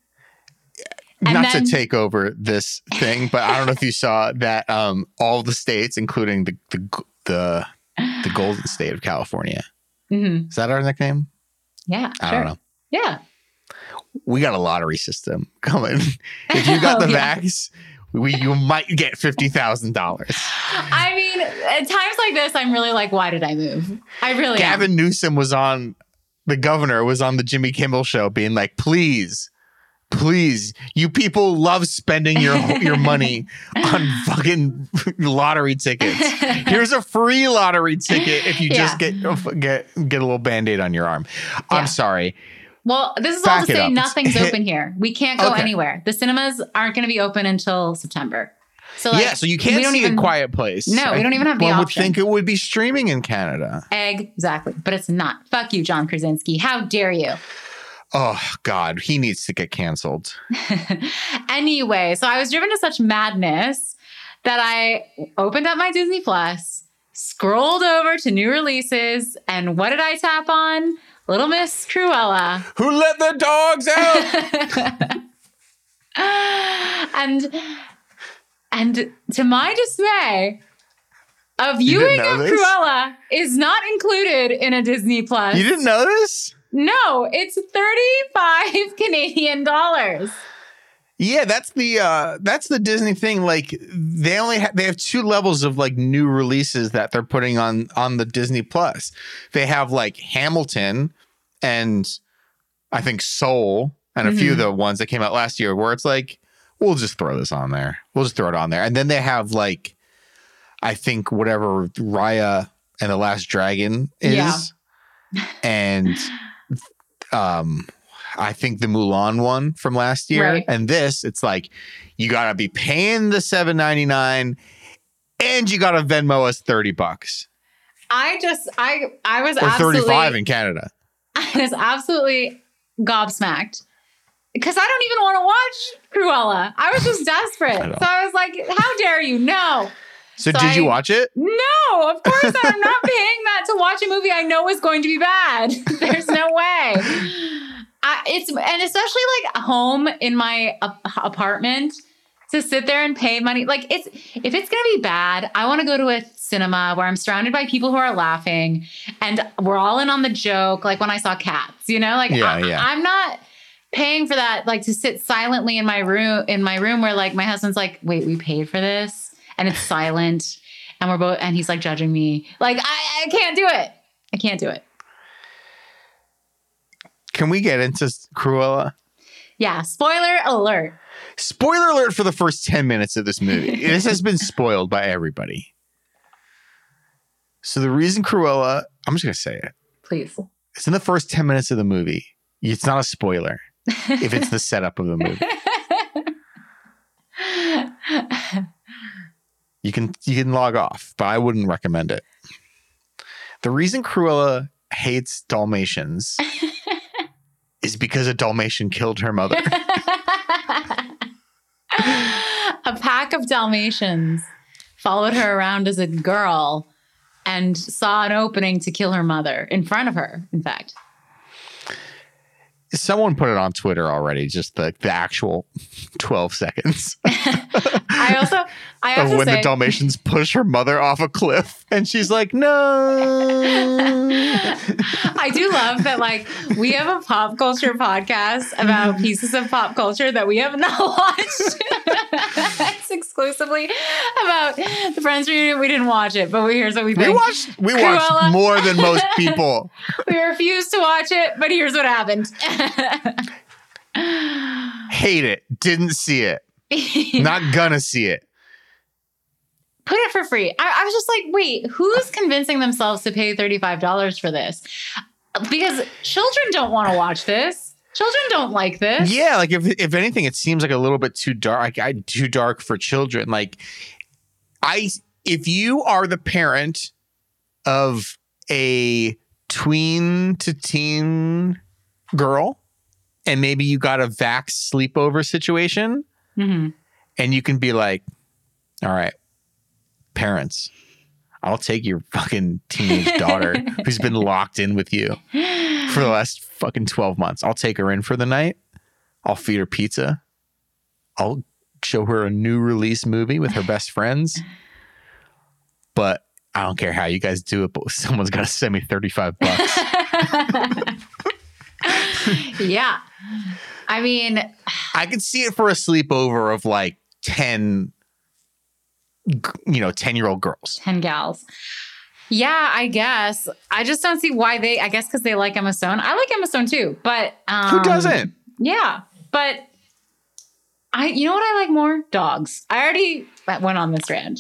Speaker 2: And
Speaker 1: Not
Speaker 2: then-
Speaker 1: to take over this thing, but I don't know if you saw that um, all the states, including the the the, the Golden State of California,
Speaker 2: Mhm.
Speaker 1: is that our nickname?
Speaker 2: Yeah.
Speaker 1: I
Speaker 2: sure.
Speaker 1: don't know.
Speaker 2: Yeah.
Speaker 1: We got a lottery system coming. if you got
Speaker 2: Oh,
Speaker 1: the
Speaker 2: yeah.
Speaker 1: vax, we you might get fifty thousand dollars.
Speaker 2: I mean, at times like this, I'm really like, why did I move? I really am.
Speaker 1: Gavin Newsom was on the governor was on the Jimmy Kimmel show being like, please, please, you people love spending your your money on fucking lottery tickets. Here's a free lottery ticket if you just get get get a little band-aid on your arm.
Speaker 2: Yeah.
Speaker 1: I'm sorry.
Speaker 2: Well, this is
Speaker 1: Back
Speaker 2: all to say nothing's open here. We can't go
Speaker 1: Okay.
Speaker 2: anywhere. The cinemas aren't going to be open until September. So like,
Speaker 1: yeah, so you can't
Speaker 2: we don't
Speaker 1: see
Speaker 2: even,
Speaker 1: a quiet place.
Speaker 2: No, we don't even have the
Speaker 1: One would think it would be streaming in Canada.
Speaker 2: Exactly, but it's not. Fuck you, John Krasinski. How dare you?
Speaker 1: Oh God, he needs to get canceled.
Speaker 2: anyway, so I was driven to such madness that I opened up my Disney Plus, scrolled over to new releases, and what did I tap on? Little Miss Cruella.
Speaker 1: Who let the dogs out?
Speaker 2: and and to my dismay, a viewing of
Speaker 1: this?
Speaker 2: Cruella is not included in a Disney Plus.
Speaker 1: you didn't know this?
Speaker 2: No, it's 35 Canadian dollars.
Speaker 1: Yeah, that's the uh that's the Disney thing. Like they only ha- they have two levels of like new releases that they're putting on on the Disney Plus. They have like Hamilton and I think Soul and a few of the ones that came out last year where it's like we'll just throw this on there. We'll just throw it on there. And then they have like I think whatever Raya and the Last Dragon is.
Speaker 2: Yeah.
Speaker 1: And um I think the Mulan one from last year.
Speaker 2: Right.
Speaker 1: And this, it's like you gotta be paying the seven ninety nine, and you gotta Venmo us thirty bucks
Speaker 2: I just I I was
Speaker 1: or thirty
Speaker 2: absolutely
Speaker 1: five in Canada.
Speaker 2: I was absolutely gobsmacked. Because I don't even want to watch Cruella. I was just desperate.
Speaker 1: I
Speaker 2: so I was like, how dare you? No.
Speaker 1: So,
Speaker 2: So
Speaker 1: did you watch it?
Speaker 2: No, of course I'm not paying that to watch a movie I know is going to be bad. There's no way. I, it's and especially like home in my ap- apartment to sit there and pay money. Like it's if it's gonna be bad, I want to go to a cinema where I'm surrounded by people who are laughing and we're all in on the joke. Like when I saw Cats, you know, like
Speaker 1: Yeah,
Speaker 2: I,
Speaker 1: yeah.
Speaker 2: I'm not paying for that. Like to sit silently in my room in my room where like my husband's like, wait, we paid for this, and it's silent, and we're both and he's like judging me. Like I, I can't do it. I can't do it.
Speaker 1: Can we get into Cruella?
Speaker 2: Yeah. Spoiler alert.
Speaker 1: Spoiler alert for the first 10 minutes of this movie. this has been spoiled by everybody. So the reason Cruella, I'm just going to say it.
Speaker 2: Please.
Speaker 1: It's in the first 10 minutes of the movie. It's not a spoiler if it's the setup of the movie. You can you can log off, but I wouldn't recommend it. The reason Cruella hates Dalmatians is because a Dalmatian killed her mother.
Speaker 2: a pack of Dalmatians followed her around as a girl and saw an opening to kill her mother in front of her, in fact.
Speaker 1: Someone put it on Twitter already, just the, the actual 12 seconds
Speaker 2: I also I have to
Speaker 1: when
Speaker 2: say
Speaker 1: the Dalmatians push her mother off a cliff and she's like, no.
Speaker 2: I do love that like we have a pop culture podcast about mm-hmm. pieces of pop culture that we have not watched. it's exclusively about the Friends reunion. We didn't watch it, but here's what we
Speaker 1: we
Speaker 2: think.
Speaker 1: watched we
Speaker 2: Cruella.
Speaker 1: watched more than most people.
Speaker 2: we refused to watch it, but here's what happened.
Speaker 1: Hate it. Didn't see it. Not gonna see it.
Speaker 2: Put it for free. I, I was just like, wait, who's convincing themselves to pay $35 for this? Because children don't want to watch this. Children don't like this.
Speaker 1: Yeah, like if if anything, it seems like a little bit too dark. I too dark for children. Like I, if you are the parent of a tween to teen girl, and maybe you got a vax sleepover situation,
Speaker 2: hmm
Speaker 1: and you can be like, "All right, parents." I'll take your fucking teenage daughter who's been locked in with you for the last fucking 12 months. I'll take her in for the night. I'll feed her pizza. I'll show her a new release movie with her best friends. But I don't care how you guys do it, but someone's got to send me 35 bucks.
Speaker 2: yeah. I mean,
Speaker 1: I could see it for a sleepover of like 10, you know, 10 year old girls.
Speaker 2: 10 gals. Yeah, I guess. I just don't see why they, I guess because they like Emma Stone. I like Emma Stone too, but. Um,
Speaker 1: Who doesn't?
Speaker 2: Yeah. But I, you know what I like more? Dogs. I already went on this rant.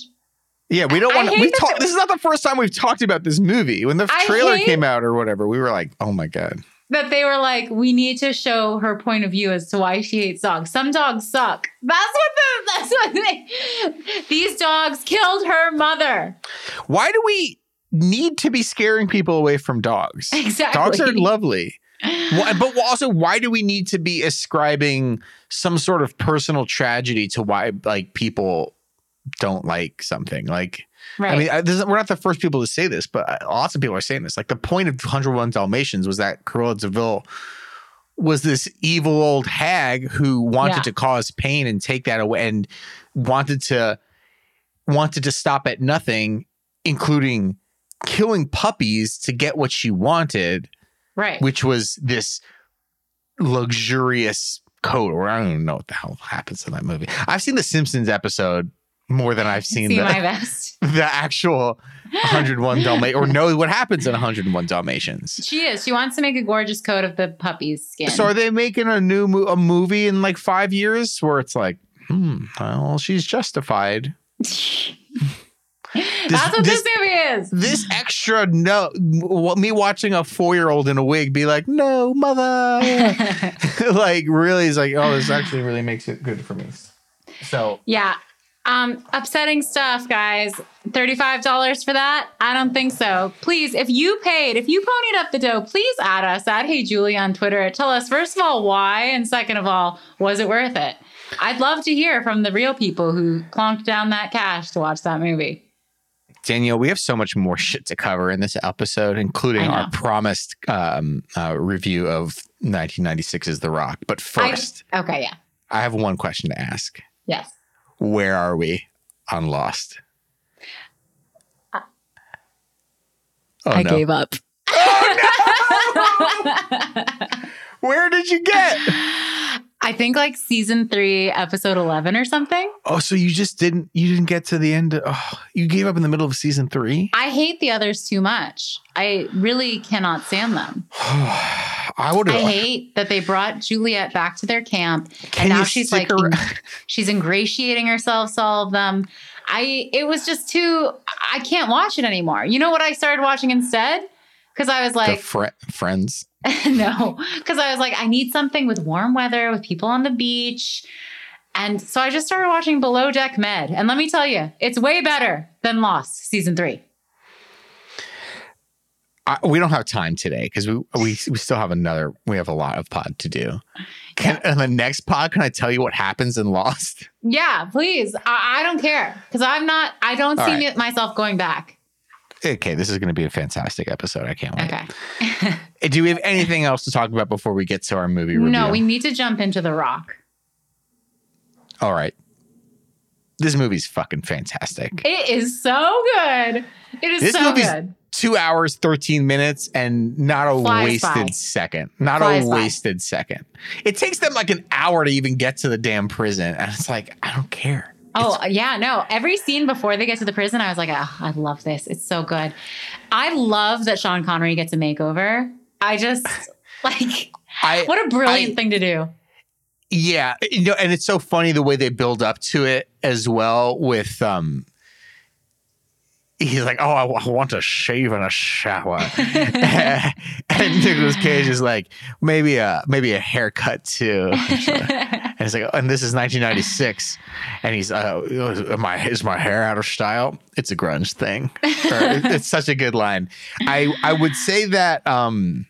Speaker 1: Yeah, we don't want to. We talk. This is not the first time we've talked about this movie. When the
Speaker 2: I
Speaker 1: trailer
Speaker 2: hate-
Speaker 1: came out or whatever, we were like, "Oh my god!"
Speaker 2: That they were like, we need to show her point of view as to why she hates dogs. Some dogs suck. That's what the, that's what they, these dogs killed her mother.
Speaker 1: Why do we need to be scaring people away from dogs?
Speaker 2: Exactly.
Speaker 1: Dogs are lovely. Why- but also, why do we need to be ascribing some sort of personal tragedy to why like people don't like something? Like,
Speaker 2: Right.
Speaker 1: I mean, I, is, we're not the first people to say this, but uh, lots of people are saying this. Like, the point of 101 Dalmatians was that Cruella de Vil was this evil old hag who wanted
Speaker 2: Yeah.
Speaker 1: to cause pain and take that away, and wanted to wanted to stop at nothing, including killing puppies to get what she wanted
Speaker 2: right.
Speaker 1: which was this luxurious coat, or I don't even know what the hell happens in that movie. I've seen the Simpsons episode more than I've seen
Speaker 2: See
Speaker 1: the,
Speaker 2: my best.
Speaker 1: the actual 101 Dalmatians, or know what happens in 101 Dalmatians.
Speaker 2: She is. She wants to make a gorgeous coat of the puppy's skin.
Speaker 1: So are they making a new mo- a movie in like five years where it's like, hmm, well, she's justified.
Speaker 2: That's what
Speaker 1: this-
Speaker 2: this, movie is.
Speaker 1: This extra no, me watching a four year old in a wig be like, no, mother. like really is like, oh, this actually really makes it good for me. So
Speaker 2: yeah. Um, upsetting stuff, guys. $35 for that? I don't think so. Please, if you paid, if you ponied up the dough, please add us at Hey Julie on Twitter. Tell us, first of all, why, and second of all, was it worth it? I'd love to hear from the real people who plonked down that cash to watch that movie.
Speaker 1: Danielle, we have so much more shit to cover in this episode, including our promised um, uh, review of 1996's The Rock. But first,
Speaker 2: Okay, yeah.
Speaker 1: I have one question to ask.
Speaker 2: Yes.
Speaker 1: Where are we on Lost? Oh,
Speaker 2: I
Speaker 1: no.
Speaker 2: gave up. Oh, no!
Speaker 1: Where did you get?
Speaker 2: I think like season three, episode 11 or something.
Speaker 1: Oh, so you just didn't you didn't get to the end? Of, oh, you gave up in the middle of season three.
Speaker 2: I hate the others too much. I really cannot stand them.
Speaker 1: I would
Speaker 2: I hate that they brought Juliet back to their camp
Speaker 1: Can
Speaker 2: and now
Speaker 1: you
Speaker 2: she's
Speaker 1: stick
Speaker 2: like in- she's ingratiating herself to all of them. I it was just too I can't watch it anymore. You know what I started watching instead? Because I was like,
Speaker 1: fri friends.
Speaker 2: no, because I was like, I need something with warm weather, with people on the beach. And so I just started watching Below Deck Med. And let me tell you, it's way better than Lost season three.
Speaker 1: I, we don't have time today because we, we we still have another. We have a lot of pod to do. Can on the next pod, can I tell you what happens in Lost?
Speaker 2: Yeah, please. I, I don't care because I'm not, I don't
Speaker 1: All
Speaker 2: see
Speaker 1: right.
Speaker 2: myself going back.
Speaker 1: Okay, this is going to be a fantastic episode. I can't wait.
Speaker 2: Okay.
Speaker 1: Do we have anything else to talk about before we get to our movie review?
Speaker 2: No, we need to jump into The Rock.
Speaker 1: All right. This movie's fucking fantastic.
Speaker 2: It is so good. It is
Speaker 1: This
Speaker 2: so
Speaker 1: movie's
Speaker 2: good.
Speaker 1: Two hours, 13 minutes, and not a
Speaker 2: Flies
Speaker 1: wasted
Speaker 2: by.
Speaker 1: second. Not
Speaker 2: Flies
Speaker 1: a
Speaker 2: by.
Speaker 1: wasted second. It takes them like an hour to even get to the damn prison. And it's like, I don't care.
Speaker 2: Oh, yeah, no. Every scene before they get to the prison, I was like, oh, I love this. It's so good. I love that Sean Connery gets a makeover. I just, like,
Speaker 1: I
Speaker 2: what a brilliant
Speaker 1: I-
Speaker 2: thing to do.
Speaker 1: Yeah, you know, and it's so funny the way they build up to it as well with um he's like, "Oh, I, I want to shave in a shower," and Nicolas Cage is like, "Maybe a maybe a haircut too." And he's like, "And this is 1996," and he's, uh, "My is my hair out of style?" It's a grunge thing. Or, it's such a good line. I I would say that um,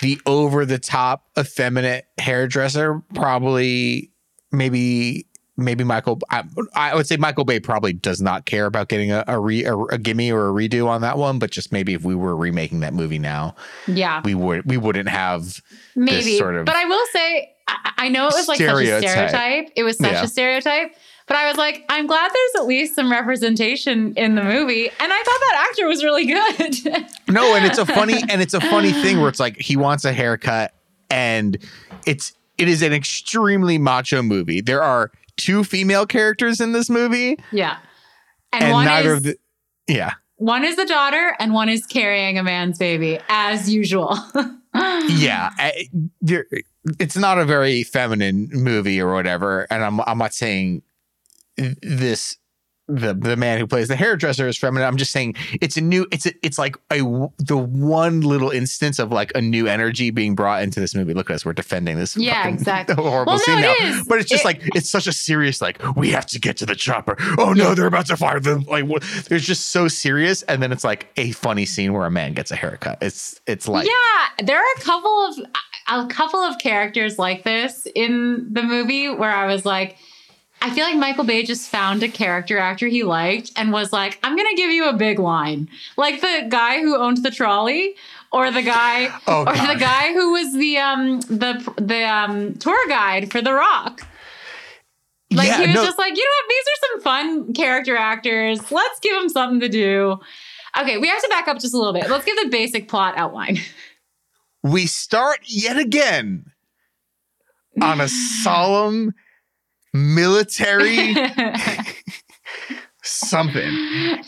Speaker 1: the over the top effeminate hairdresser probably maybe maybe Michael. I, I, would say Michael Bay probably does not care about getting a a, re, a a gimme or a redo on that one. But just maybe if we were remaking that movie now,
Speaker 2: Yeah.
Speaker 1: we would we wouldn't have
Speaker 2: Maybe.
Speaker 1: sort of
Speaker 2: but I will say, I, I know it was like such a
Speaker 1: stereotype.
Speaker 2: stereotype. It was such
Speaker 1: Yeah.
Speaker 2: a stereotype. But I was like, I'm glad there's at least some representation in the movie. And I thought that actor was really good.
Speaker 1: no. And it's a funny and it's a funny thing where it's like he wants a haircut, and it's it is an extremely macho movie. There are two female characters in this movie,
Speaker 2: yeah. And,
Speaker 1: and,
Speaker 2: one
Speaker 1: neither
Speaker 2: is
Speaker 1: of the yeah.
Speaker 2: one is the daughter and one is carrying a man's baby, as usual.
Speaker 1: yeah I- it's not a very feminine movie or whatever and i'm i'm not saying this the the man who plays the hairdresser is feminine i'm just saying it's a new it's a, it's like a the one little instance of like a new energy being brought into this movie look at us we're defending this
Speaker 2: Yeah,
Speaker 1: fucking
Speaker 2: exactly.
Speaker 1: horrible
Speaker 2: Well, no,
Speaker 1: scene
Speaker 2: it
Speaker 1: now
Speaker 2: is.
Speaker 1: but it's just
Speaker 2: It-
Speaker 1: like it's such a serious like we have to get to the chopper oh no
Speaker 2: Yeah.
Speaker 1: they're about to fire them like what there's just so serious and then it's like a funny scene where a man gets a haircut it's it's like
Speaker 2: yeah, there are a couple of a couple of characters like this in the movie where I was like, I feel like Michael Bay just found a character actor he liked and was like, I'm gonna give you a big line, like the guy who owned the trolley. Or the guy,
Speaker 1: Oh,
Speaker 2: or
Speaker 1: God.
Speaker 2: the guy who was the um the the um tour guide for The Rock. Like
Speaker 1: Yeah,
Speaker 2: he was
Speaker 1: no-
Speaker 2: just like, you know what? These are some fun character actors. Let's give them something to do. Okay, we have to back up just a little bit. Let's give the basic plot outline.
Speaker 1: we start yet again on a solemn military something.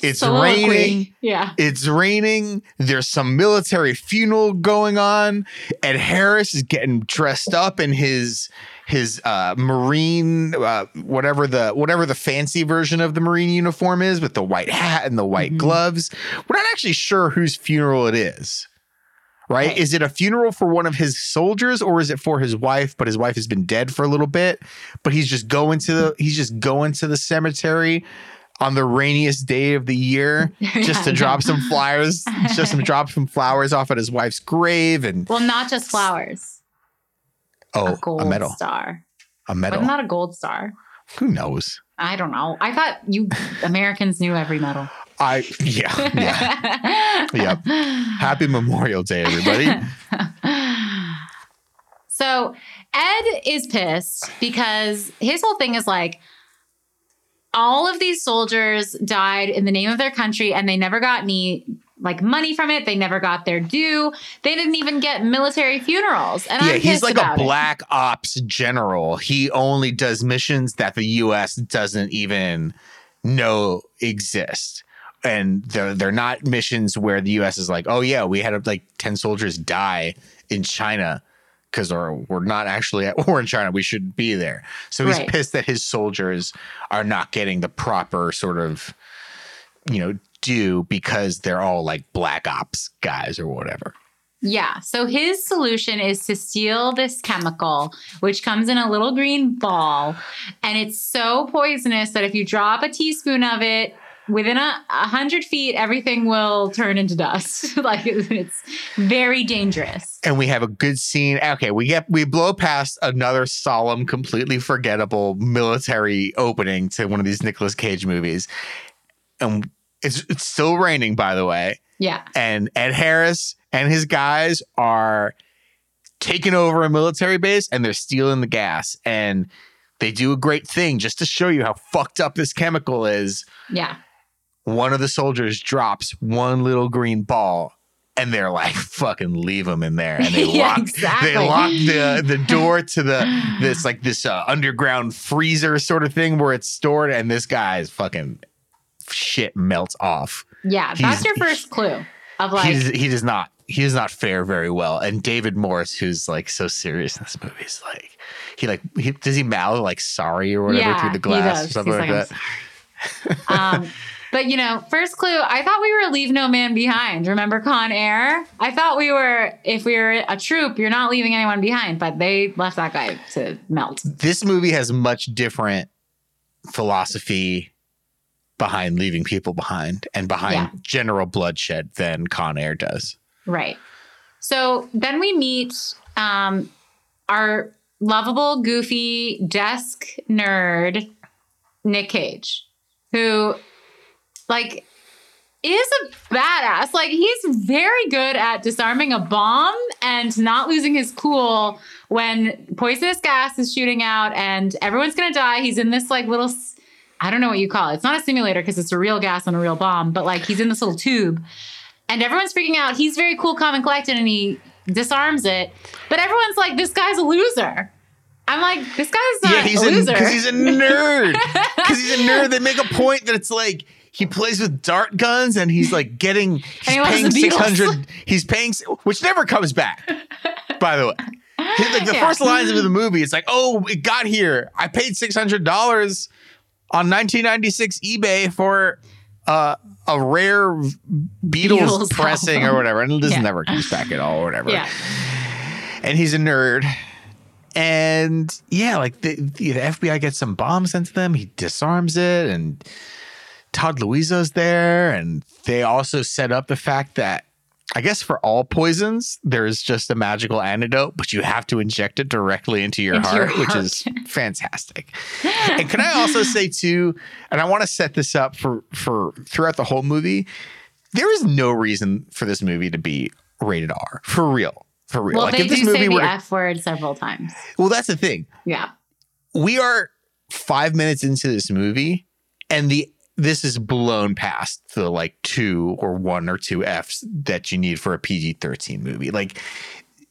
Speaker 1: It's
Speaker 2: Soliloquy.
Speaker 1: raining.
Speaker 2: Yeah.
Speaker 1: It's raining. There's some military funeral going on. Ed Harris is getting dressed up in his his uh, marine uh, whatever the whatever the fancy version of the marine uniform is with the white hat and the white
Speaker 2: Mhm.
Speaker 1: gloves. We're not actually sure whose funeral it is. Right? Is it a funeral for one of his soldiers or is it for his wife? But his wife has been dead for a little bit. But he's just going to the he's just going to the cemetery on the rainiest day of the year just to drop some flyers, just to drop some flowers off at his wife's grave and
Speaker 2: Well, not just flowers.
Speaker 1: oh
Speaker 2: a gold
Speaker 1: a medal.
Speaker 2: star.
Speaker 1: A medal.
Speaker 2: But not a gold star.
Speaker 1: Who knows?
Speaker 2: I don't know. I thought you Americans knew every medal.
Speaker 1: I yeah, yeah. Yep. Happy Memorial Day, everybody.
Speaker 2: so Ed is pissed because his whole thing is like all of these soldiers died in the name of their country and they never got any like money from it. They never got their due. They didn't even get military funerals. And
Speaker 1: yeah, he's like a
Speaker 2: about it.
Speaker 1: black ops general. He only does missions that the US doesn't even know exist. And they're they're not missions where the US is like, oh yeah, we had like 10 soldiers die in China because we're not actually at war in China. We should be there. So he's
Speaker 2: Right.
Speaker 1: pissed that his soldiers are not getting the proper sort of, you know, due because they're all like black ops guys or whatever.
Speaker 2: Yeah. So his solution is to steal this chemical, which comes in a little green ball. And it's so poisonous that if you drop a teaspoon of it within a, a hundred feet, everything will turn into dust. like it's very dangerous.
Speaker 1: and we have a good scene. Okay, we get we blow past another solemn, completely forgettable military opening to one of these Nicolas Cage movies, and it's it's still raining, by the way.
Speaker 2: Yeah.
Speaker 1: And Ed Harris and his guys are taking over a military base, and they're stealing the gas, and they do a great thing just to show you how fucked up this chemical is.
Speaker 2: Yeah.
Speaker 1: One of the soldiers drops one little green ball. And they're like, "Fucking leave them in there," and they
Speaker 2: Yeah,
Speaker 1: lock
Speaker 2: exactly.
Speaker 1: they lock the the door to the this like this uh, underground freezer sort of thing where it's stored and this guy's fucking shit melts off
Speaker 2: Yeah.
Speaker 1: He's-
Speaker 2: That's your first clue of like,
Speaker 1: he does not he does not fare very well and david morse who's like so serious in this movie is like he like he, does he mouth like sorry or whatever
Speaker 2: yeah,
Speaker 1: through the glass or something
Speaker 2: He's
Speaker 1: like,
Speaker 2: like,
Speaker 1: that
Speaker 2: um, But you know, first clue, I thought we were leave no man behind. Remember Con Air? I thought we were if we were a troop, you're not leaving anyone behind, but they left that guy to melt.
Speaker 1: This movie has much different philosophy behind leaving people behind and behind
Speaker 2: Yeah.
Speaker 1: general bloodshed than Con Air does.
Speaker 2: Right. So then we meet um, our lovable, goofy desk nerd, Nick Cage, who, like, is a badass. Like, he's very good at disarming a bomb and not losing his cool when poisonous gas is shooting out and everyone's gonna die. He's in this, like, little. I don't know what you call it. It's not a simulator because it's a real gas and a real bomb, but like he's in this little tube and everyone's freaking out. He's very cool, calm, and collected, and he disarms it. But everyone's like, "This guy's a loser." I'm like, "This guy's not
Speaker 1: yeah, he's
Speaker 2: a
Speaker 1: a
Speaker 2: loser."
Speaker 1: because he's a nerd. Because he's a nerd. They make a point that it's like he plays with dart guns and he's like getting he's
Speaker 2: he
Speaker 1: paying six hundred. He's paying which never comes back. By the way. Like the
Speaker 2: Yeah.
Speaker 1: first lines of the movie, it's like, "Oh, it got here. I paid six hundred dollars on 1996 eBay for uh, a rare Beatles,
Speaker 2: Beatles
Speaker 1: pressing or whatever," and this
Speaker 2: Yeah.
Speaker 1: never comes back at all, or whatever
Speaker 2: yeah,
Speaker 1: and he's a nerd. And yeah, like the, the FBI gets some bombs sent to them. He disarms it, and Todd Louiso's there. And they also set up the fact that I guess for all poisons, there's just a magical antidote, but you have to inject it directly into your,
Speaker 2: Into your
Speaker 1: heart, which is fantastic. and can I also say too, and I want to set this up for for throughout the whole movie, there is no reason for this movie to be rated R. For real. For real.
Speaker 2: well,
Speaker 1: like
Speaker 2: they
Speaker 1: if this
Speaker 2: do say the
Speaker 1: were
Speaker 2: F word several times.
Speaker 1: well, that's the thing.
Speaker 2: Yeah,
Speaker 1: We are five minutes into this movie, and the this is blown past the like two or one or two Fs that you need for a PG thirteen movie. Like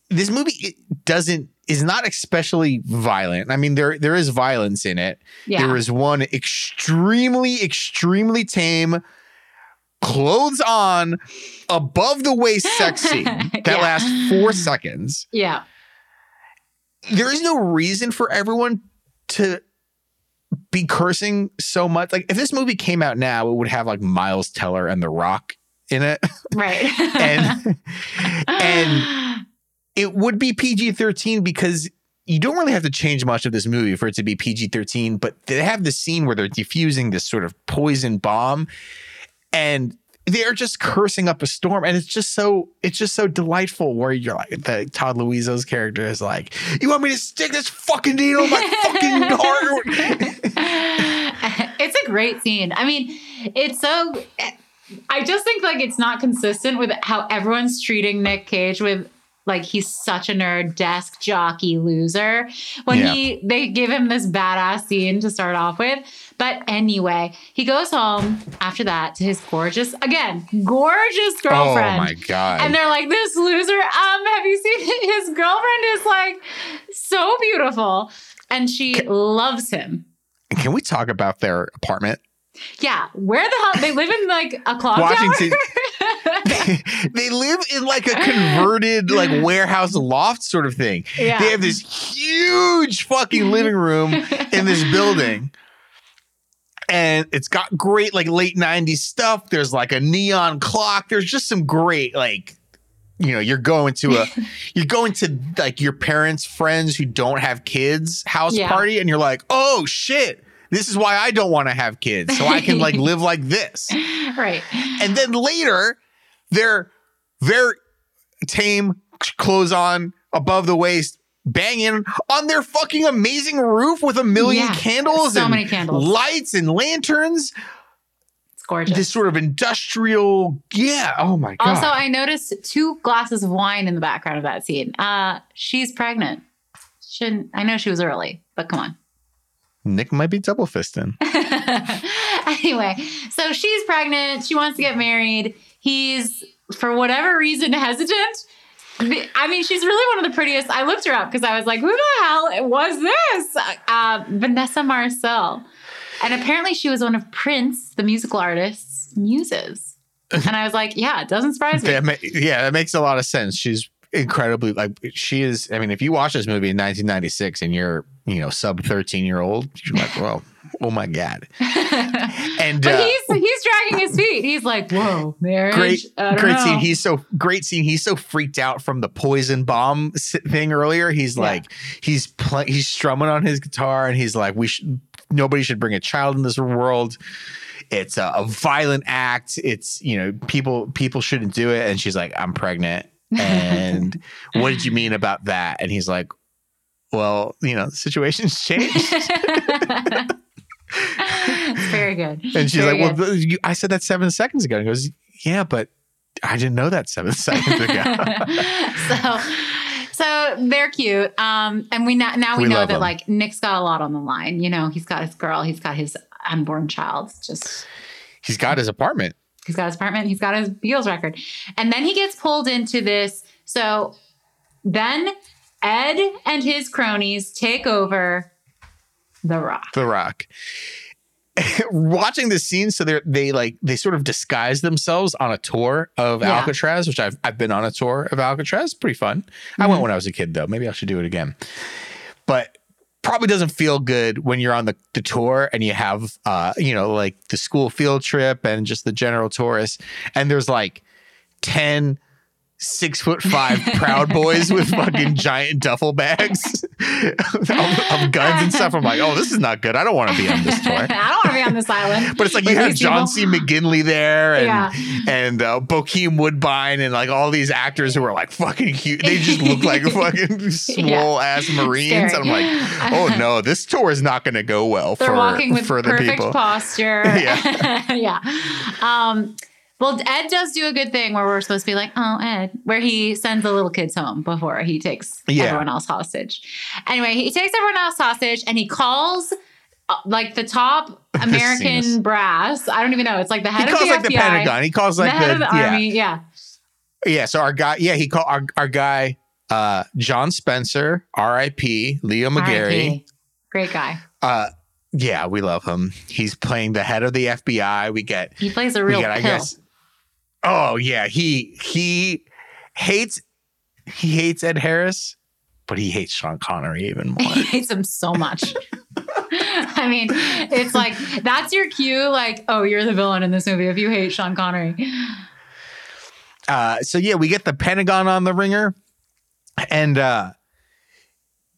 Speaker 1: this movie it doesn't is not especially violent. I mean, there there is violence in it.
Speaker 2: yeah.
Speaker 1: There is one extremely, extremely tame, clothes on, above the waist sex scene that
Speaker 2: Yeah.
Speaker 1: lasts four seconds
Speaker 2: yeah,
Speaker 1: there is no reason for everyone to be cursing so much. Like if this movie came out now, it would have like Miles Teller and The Rock in it,
Speaker 2: right.
Speaker 1: and and it would be PG thirteen because you don't really have to change much of this movie for it to be PG thirteen. But they have the scene where they're defusing this sort of poison bomb, and they're just cursing up a storm, and it's just so it's just so delightful. Where you're like, the Todd Louiso's character is like, "You want me to stick this fucking needle in my fucking heart?"
Speaker 2: it's a great scene. I mean, it's so. I just think like it's not consistent with how everyone's treating Nick Cage with like he's such a nerd, desk jockey loser. When
Speaker 1: Yeah.
Speaker 2: he they give him this badass scene to start off with. But anyway, he goes home after that to his gorgeous, again, gorgeous girlfriend.
Speaker 1: oh my god!
Speaker 2: And they're like, this loser, um, have you seen his girlfriend is like so beautiful. And she loves him.
Speaker 1: Can we talk about their apartment?
Speaker 2: Yeah. Where the hell they live in like a clock
Speaker 1: Washington-
Speaker 2: tower?
Speaker 1: they live in like a converted like warehouse loft sort of thing.
Speaker 2: Yeah.
Speaker 1: They have this huge fucking mm-hmm. living room in this building. And it's got great like late 90s stuff. There's like a neon clock. There's just some great like you know, you're going to a you're going to like your parents' friends who don't have kids house
Speaker 2: Yeah.
Speaker 1: party and you're like, "Oh shit. This is why I don't want to have kids. So I can like live like this."
Speaker 2: right.
Speaker 1: And then later, they're very tame, clothes on, above the waist, banging on their fucking amazing roof with a million
Speaker 2: Yeah,
Speaker 1: candles
Speaker 2: so
Speaker 1: and
Speaker 2: many candles.
Speaker 1: lights and lanterns.
Speaker 2: It's gorgeous.
Speaker 1: This sort of industrial, yeah. Oh my god.
Speaker 2: also, I noticed two glasses of wine in the background of that scene. Uh, she's pregnant. Shouldn't I know she was early, but come on.
Speaker 1: Nick might be double fisting.
Speaker 2: anyway, so she's pregnant. She wants to get married. He's, for whatever reason, hesitant. I mean, she's really one of the prettiest. I looked her up because I was like, who the hell was this? Uh, Vanessa Marcil. And apparently she was one of Prince, the musical artist's muses. And I was like, yeah, it doesn't surprise me.
Speaker 1: Yeah, that makes a lot of sense. She's incredibly like she is. I mean, if you watch this movie in 1996 and you're you know sub 13 year old, you're like, well, oh my god. And
Speaker 2: But
Speaker 1: uh,
Speaker 2: he's he's dragging his feet. He's like, "Whoa, marriage."
Speaker 1: great great
Speaker 2: know.
Speaker 1: scene he's so great scene he's so freaked out from the poison bomb thing earlier he's
Speaker 2: Yeah.
Speaker 1: like he's pl- he's strumming on his guitar and he's like we should nobody should bring a child in this world it's a, a violent act it's you know people people shouldn't do it and she's like i'm pregnant and what did you mean about that and he's like well you know the situation's changed
Speaker 2: it's very good.
Speaker 1: and she's
Speaker 2: Very
Speaker 1: like
Speaker 2: good.
Speaker 1: well you, i said that seven seconds ago. And he goes yeah but i didn't know that seven seconds ago.
Speaker 2: So so they're cute. Um and we now, now we,
Speaker 1: We
Speaker 2: know that like nick's got a lot on the line. You know he's got his girl he's got his unborn child. Just
Speaker 1: he's got his apartment.
Speaker 2: He's got his apartment he's got his beatles record. And then he gets pulled into this so then ed and his cronies take over the rock
Speaker 1: The Rock. Watching the scene, so they they like they sort of disguise themselves on a tour of
Speaker 2: Yeah.
Speaker 1: Alcatraz, which I've I've been on a tour of Alcatraz. Pretty fun. I
Speaker 2: Mm-hmm.
Speaker 1: went when I was a kid though. Maybe I should do it again. But probably doesn't feel good when you're on the, the tour and you have uh you know like the school field trip and just the general tourist and there's like 10 six foot five proud boys with fucking giant duffel bags of, of guns and stuff. I'm like, oh, this is not good. I don't want to be on this tour.
Speaker 2: i don't want to be on this island
Speaker 1: But it's like you have John
Speaker 2: people.
Speaker 1: C. McGinley there and
Speaker 2: Yeah.
Speaker 1: and uh, Bokeem Woodbine and like all these actors who are like fucking cute. They just look like fucking swole ass Marines. I'm like, oh no, this tour is not going to go well
Speaker 2: They're
Speaker 1: for
Speaker 2: walking with
Speaker 1: for the people.
Speaker 2: posture.
Speaker 1: Yeah.
Speaker 2: yeah. Um, well, Ed does do a good thing where we're supposed to be like, oh, Ed, where he sends the little kids home before he takes
Speaker 1: Yeah.
Speaker 2: everyone else hostage. Anyway, he takes everyone else hostage and he calls uh, like the top American brass. I don't even know. It's like the
Speaker 1: He
Speaker 2: head of
Speaker 1: calls
Speaker 2: the
Speaker 1: like
Speaker 2: FBI,
Speaker 1: the Pentagon. He calls like
Speaker 2: the head
Speaker 1: the,
Speaker 2: of the
Speaker 1: yeah.
Speaker 2: army. Yeah.
Speaker 1: Yeah, so our guy, yeah, he called our, our guy, uh, John Spencer, R.I.P. Leo McGarry.
Speaker 2: Great guy.
Speaker 1: Uh, yeah, we love him. He's playing the head of the FBI. We get,
Speaker 2: He plays a real
Speaker 1: get, I guess. Oh yeah, he he hates he hates Ed Harris, but he hates Sean Connery even more.
Speaker 2: he hates him so much. I mean, it's like that's your cue. Like, oh, you're the villain in this movie if you hate Sean Connery.
Speaker 1: Uh, so yeah, we get the Pentagon on the ringer, and uh,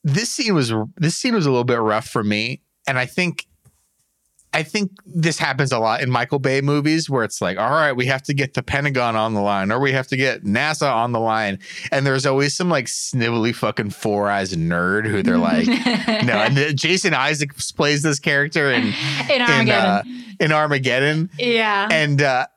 Speaker 1: this scene was this scene was a little bit rough for me, and I think. I think this happens a lot in Michael Bay movies where it's like, all right, we have to get the Pentagon on the line or we have to get NASA on the line. And there's always some like snivelly fucking four eyes nerd who they're like, no. And the, Jason Isaacs plays this character in,
Speaker 2: in
Speaker 1: in,
Speaker 2: Armageddon.
Speaker 1: uh, in Armageddon
Speaker 2: yeah.
Speaker 1: and uh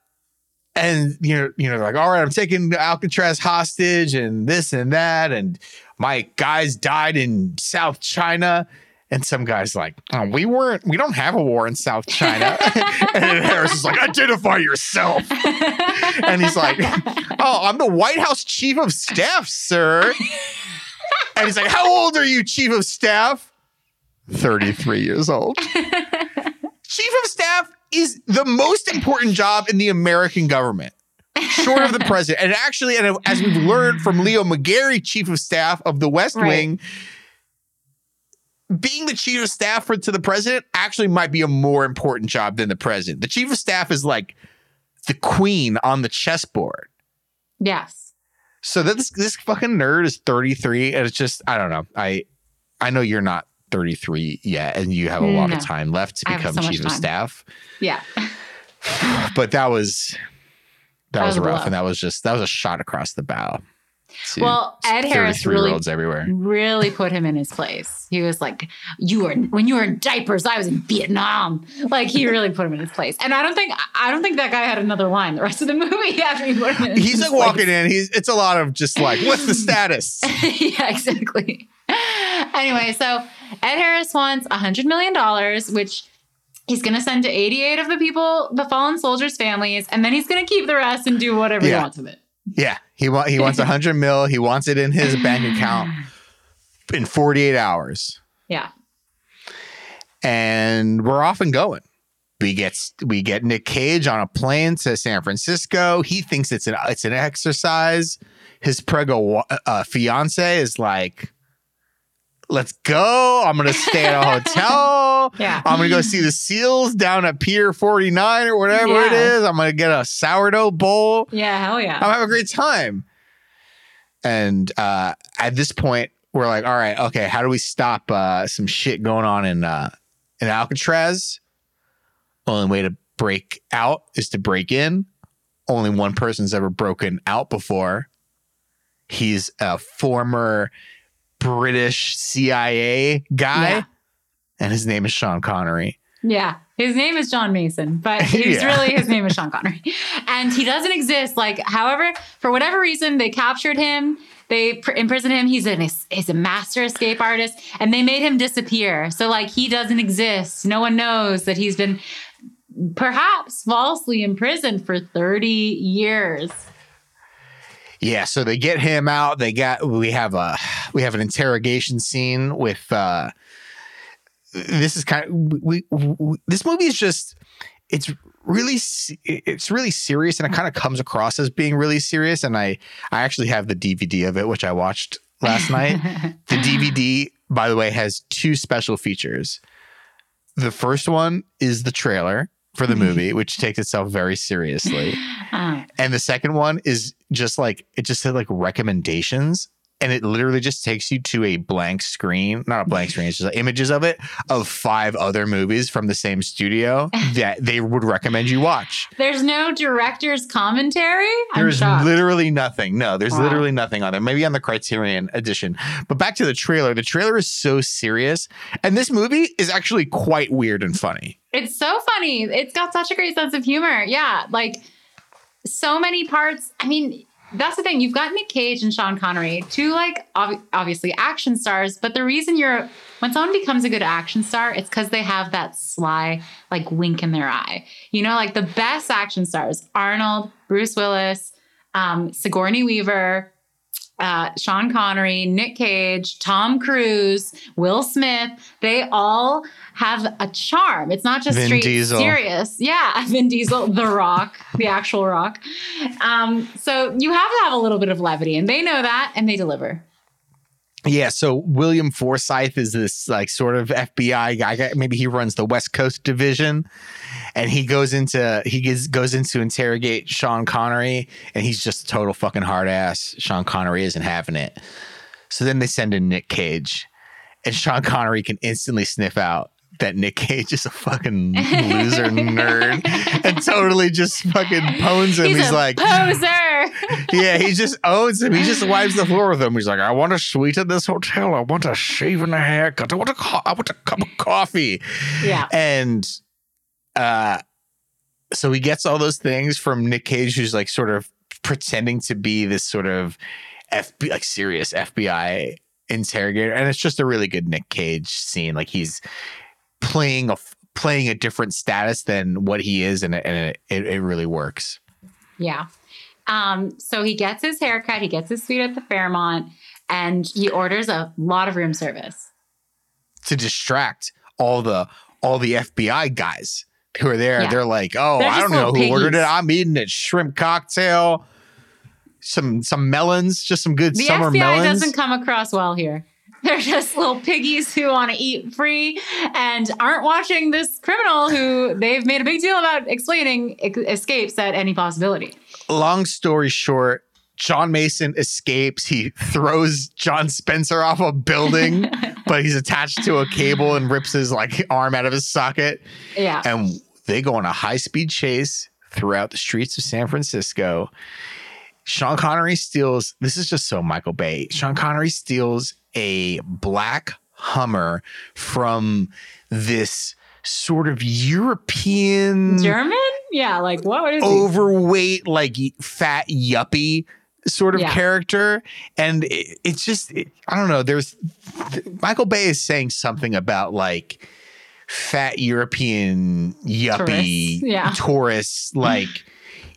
Speaker 1: and you know you know like all right i'm taking alcatraz hostage and this and that and my guys died in south china and some guy's like oh, we weren't we don't have a war in south china. And harris is like identify yourself. And he's like oh i'm the white house chief of staff sir. And he's like how old are you chief of staff? 33 years old. Chief of staff is the most important job in the American government, short of the president. And actually, and as we've learned from Leo McGarry, chief of staff of the West
Speaker 2: Right.
Speaker 1: Wing, being the chief of staff for, to the president actually might be a more important job than the president. The chief of staff is like the queen on the chessboard.
Speaker 2: yes.
Speaker 1: So this this fucking nerd is 33, and it's just I don't know. I I know you're not 33 yet, and you have a lot
Speaker 2: No.
Speaker 1: of time left to become
Speaker 2: so
Speaker 1: chief of staff.
Speaker 2: Yeah.
Speaker 1: but that was that,
Speaker 2: That
Speaker 1: was,
Speaker 2: was
Speaker 1: rough,
Speaker 2: blow.
Speaker 1: and that was just that was a shot across the bow. To
Speaker 2: Well, Ed Harris really-
Speaker 1: 33-year-olds everywhere.
Speaker 2: Really put him in his place. He was like, "You were when you were in diapers. I was in Vietnam." Like he really put him in his place. And I don't think I don't think that guy had another line the rest of the movie after he put him in.
Speaker 1: He's like
Speaker 2: place.
Speaker 1: walking in. He's it's a lot of just like, what's the status?
Speaker 2: yeah, exactly. Anyway, so Ed Harris wants a hundred million dollars, which he's going to send to 88 of the people, the fallen soldiers' families, and then he's going to keep the rest and do whatever he wants with it.
Speaker 1: yeah, he want he wants a hundred mil. He wants it in his bank account in 48 hours,
Speaker 2: Yeah.
Speaker 1: and we're off and going. We get we get Nick Cage on a plane to San Francisco. He thinks it's an it's an exercise. His prego uh, fiance is like, let's go. I'm gonna stay at a hotel.
Speaker 2: Yeah.
Speaker 1: I'm gonna go see the seals down at Pier 49 or whatever it
Speaker 2: Yeah.
Speaker 1: is. I'm gonna get a sourdough bowl.
Speaker 2: Yeah, hell yeah.
Speaker 1: I'm having a great time. And uh, at this point, we're like, all right, okay, how do we stop uh, some shit going on in uh, in Alcatraz? Only way to break out is to break in. Only one person's ever broken out before. He's a former British CIA guy,
Speaker 2: Yeah.
Speaker 1: and his name is Sean Connery.
Speaker 2: Yeah. His name is John Mason, but he's
Speaker 1: Yeah.
Speaker 2: really his name is Sean Connery. And he doesn't exist. Like, however, for whatever reason, they captured him. They pr- imprisoned him. He's an he's a master escape artist, and they made him disappear. So like he doesn't exist. No one knows that he's been perhaps falsely imprisoned for thirty years.
Speaker 1: Yeah, so they get him out. They got we have a we have an interrogation scene with uh this is kind of we, we this movie is just it's really it's really serious and it kind of comes across as being really serious and I I actually have the DVD of it which I watched last night. The DVD by the way has two special features. The first one is the trailer for the movie which takes itself very seriously.
Speaker 2: Um,
Speaker 1: And the second one is just like it just said like recommendations. And it literally just takes you to a blank screen, not a blank screen, it's just like images of it of five other movies from the same studio that they would recommend you watch.
Speaker 2: there's no director's commentary. I'm
Speaker 1: There's
Speaker 2: shocked.
Speaker 1: literally nothing. No, there's
Speaker 2: Wow.
Speaker 1: literally nothing on there. Maybe on the Criterion edition. But back to the trailer. The trailer is so serious. And this movie is actually quite weird and funny.
Speaker 2: It's so funny. It's got such a great sense of humor. Yeah, like so many parts. I mean, that's the thing. You've got Nick Cage and Sean Connery, two like ob- obviously action stars. But the reason you're when someone becomes a good action star, it's because they have that sly like wink in their eye. You know, like the best action stars: Arnold, Bruce Willis, um, Sigourney Weaver. Uh, Sean Connery, Nick Cage, Tom Cruise, Will Smith, they all have a charm. It's not just
Speaker 1: Vin
Speaker 2: straight
Speaker 1: Diesel.
Speaker 2: serious. Yeah, Vin Diesel, The Rock, the actual Rock. Um, so you have to have a little bit of levity, and they know that, and they deliver.
Speaker 1: Yeah, so William Forsythe is this like sort of FBI guy. Maybe he runs the West Coast division, and he goes into he gets, goes into interrogate Sean Connery, and he's just a total fucking hard ass. Sean Connery isn't having it. So then they send in Nick Cage, and Sean Connery can instantly sniff out that Nick Cage is a fucking loser nerd, and totally just fucking pones him. He's,
Speaker 2: a
Speaker 1: like,
Speaker 2: poser.
Speaker 1: yeah, he just owns him. He just wipes the floor with him. He's like, I want a suite at this hotel. I want a shave and a haircut. I want a, co- I want a cup of coffee.
Speaker 2: yeah,
Speaker 1: And uh, so he gets all those things from Nick Cage, who's like sort of pretending to be this sort of FBI, like serious FBI interrogator. And it's just a really good Nick Cage scene. Like he's playing a playing a different status than what he is, and, it, and it, it, really works.
Speaker 2: yeah. Um, so he gets his haircut, he gets his suite at the Fairmont, and he orders a lot of room service.
Speaker 1: to distract all the all the FBI guys who are there.
Speaker 2: Yeah.
Speaker 1: They're like, oh,
Speaker 2: They're
Speaker 1: I don't know who
Speaker 2: little
Speaker 1: ordered it. I'm eating it. Shrimp cocktail, some some melons, just some good
Speaker 2: The
Speaker 1: summer
Speaker 2: FBI
Speaker 1: melons.
Speaker 2: doesn't come across well here. They're just little piggies who want to eat free and aren't watching this criminal who they've made a big deal about explaining escapes at any possibility.
Speaker 1: Long story short. John Mason escapes. He throws John Spencer off a building, but he's attached to a cable and rips his like arm out of his socket.
Speaker 2: Yeah.
Speaker 1: and they go on a high speed chase throughout the streets of San Francisco. Sean Connery steals, this is just so Michael Bay. Sean Connery steals a black Hummer from this sort of European
Speaker 2: German? Yeah, like what? Is he?
Speaker 1: overweight, like fat yuppie sort of
Speaker 2: Yeah.
Speaker 1: character. And it, it's just, it- I don't know. There's Michael Bay is saying something about like fat European yuppie
Speaker 2: Tourists, yeah.
Speaker 1: tourists, like